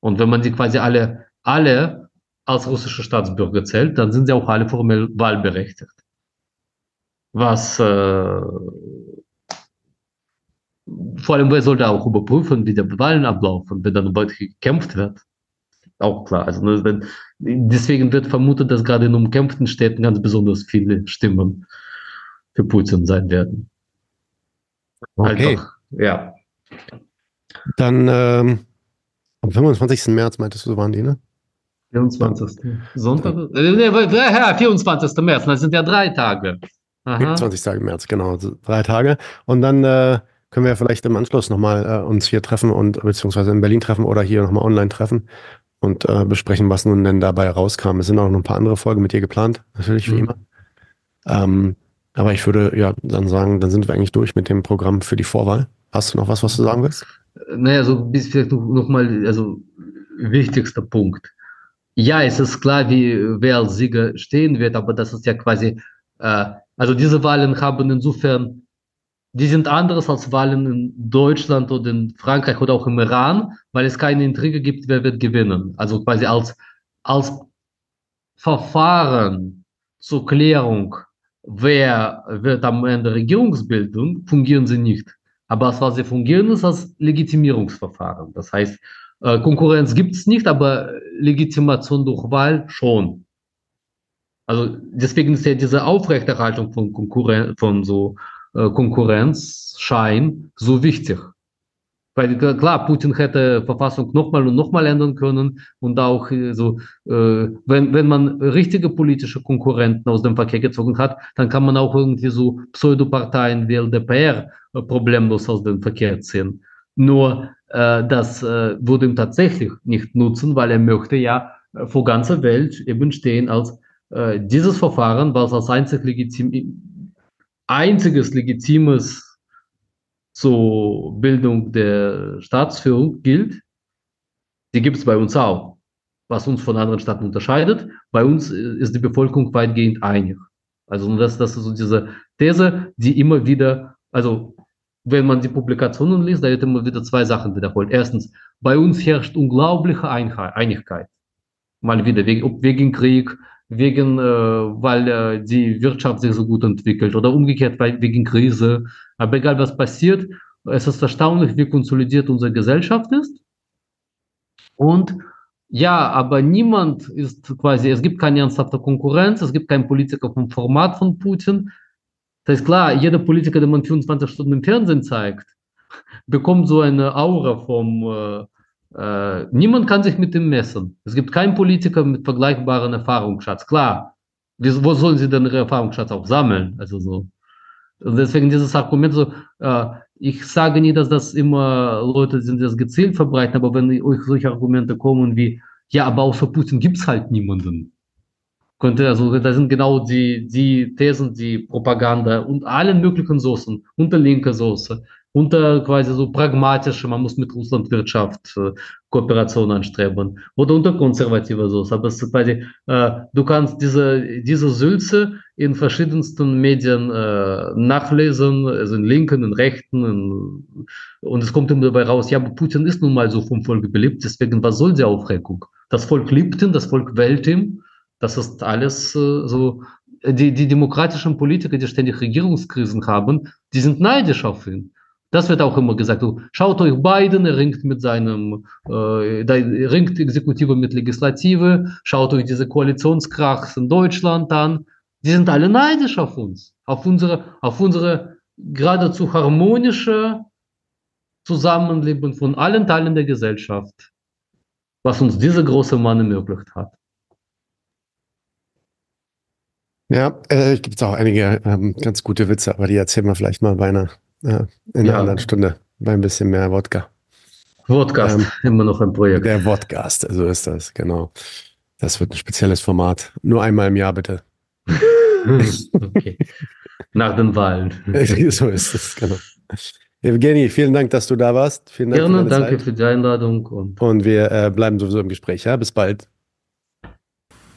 Und wenn man sie quasi alle, alle als russische Staatsbürger zählt, dann sind sie auch alle formell wahlberechtigt. Was äh, vor allem, wer sollte auch überprüfen, wie der Wahlen ablaufen, wenn dann bald gekämpft wird? Auch klar. Also ne, deswegen wird vermutet, dass gerade in umkämpften Städten ganz besonders viele Stimmen für Putin sein werden. Okay. Einfach, ja. Dann ähm, am 25. März meintest du, waren die, ne? 24. Sonntag? Äh, ja, 24. März, das sind ja drei Tage. Aha. 20. März, genau, drei Tage. Und dann äh, können wir vielleicht im Anschluss nochmal äh, uns hier treffen und beziehungsweise in Berlin treffen oder hier nochmal online treffen und äh, besprechen, was nun denn dabei rauskam. Es sind auch noch ein paar andere Folgen mit dir geplant, natürlich wie mhm. immer. Ähm, aber ich würde ja dann sagen, dann sind wir eigentlich durch mit dem Programm für die Vorwahl. Hast du noch was, was du sagen willst? Naja, so bis vielleicht nochmal, also wichtigster Punkt. Ja, es ist klar, wie wer als Sieger stehen wird, aber das ist ja quasi, äh, also diese Wahlen haben insofern, die sind anderes als Wahlen in Deutschland oder in Frankreich oder auch im Iran, weil es keine Intrige gibt, wer wird gewinnen. Also quasi als, als Verfahren zur Klärung, wer wird am Ende Regierungsbildung, fungieren sie nicht. Aber was, sie fungieren, ist als Legitimierungsverfahren. Das heißt, äh, Konkurrenz gibt es nicht, aber Legitimation durch Wahl schon. Also deswegen ist ja diese Aufrechterhaltung von, Konkurren von so äh, Konkurrenzschein so wichtig. Weil klar, Putin hätte Verfassung nochmal und nochmal ändern können und auch äh, so, äh, wenn, wenn man richtige politische Konkurrenten aus dem Verkehr gezogen hat, dann kann man auch irgendwie so Pseudoparteien wie LDPR äh, problemlos aus dem Verkehr ziehen. Nur äh, das äh, würde ihm tatsächlich nicht nutzen, weil er möchte ja äh, vor ganzer Welt eben stehen als äh, dieses Verfahren, was als einzig legitim, einziges legitimes zur Bildung der Staatsführung gilt, die gibt es bei uns auch. Was uns von anderen Staaten unterscheidet, bei uns äh, ist die Bevölkerung weitgehend einig. Also das, das ist so diese These, die immer wieder, also wenn man die Publikationen liest, da wird immer wieder zwei Sachen wiederholt. Erstens, bei uns herrscht unglaubliche Einigkeit. Mal wieder, wegen, wegen Krieg, wegen, äh, weil äh, die Wirtschaft sich so gut entwickelt oder umgekehrt weil, wegen Krise. Aber egal was passiert, es ist erstaunlich, wie konsolidiert unsere Gesellschaft ist. Und ja, aber niemand ist quasi, es gibt keine ernsthafte Konkurrenz, es gibt keinen Politiker vom Format von Putin. Das ist klar, jeder Politiker, den man 24 Stunden im Fernsehen zeigt, bekommt so eine Aura vom, äh, äh, niemand kann sich mit dem messen. Es gibt keinen Politiker mit vergleichbaren Erfahrungsschatz. Klar, wo sollen sie denn ihre Erfahrungsschatz auch sammeln? Also so. Und deswegen dieses Argument so, äh, ich sage nie, dass das immer Leute sind, die das gezielt verbreiten, aber wenn euch solche Argumente kommen wie, ja, aber außer Putin gibt es halt niemanden könnte, also da sind genau die, die Thesen, die Propaganda und allen möglichen Soßen, unter linker Soße, unter quasi so pragmatische, man muss mit Russlandwirtschaft äh, Kooperation anstreben oder unter konservativer Soße. Aber es ist quasi, äh, du kannst diese, diese Sülze in verschiedensten Medien äh, nachlesen, also in linken, in rechten, in, und es kommt immer dabei raus, ja, Putin ist nun mal so vom Volk beliebt, deswegen was soll die Aufregung? Das Volk liebt ihn, das Volk wählt ihn, Das ist alles äh, so. Die, die demokratischen Politiker, die ständig Regierungskrisen haben, die sind neidisch auf ihn. Das wird auch immer gesagt. Schaut euch Biden, er ringt mit seinem, äh, ringt Exekutive mit Legislative. Schaut euch diese Koalitionskrachs in Deutschland an. Die sind alle neidisch auf uns, auf unsere, auf unsere geradezu harmonische Zusammenleben von allen Teilen der Gesellschaft, was uns dieser große Mann ermöglicht hat. Ja, äh, gibt auch einige ähm, ganz gute Witze, aber die erzählen wir vielleicht mal bei einer, äh, in einer ja. anderen Stunde, bei ein bisschen mehr Wodka. Wodcast, ähm, immer noch ein Projekt. Der Wodcast, so ist das, genau. Das wird ein spezielles Format. Nur einmal im Jahr bitte. okay. Nach den Wahlen. so ist es, genau. Evgeny, vielen Dank, dass du da warst. Vielen Dank Gerne, für danke Zeit. für die Einladung. Und, und wir äh, bleiben sowieso im Gespräch. Ja, bis bald.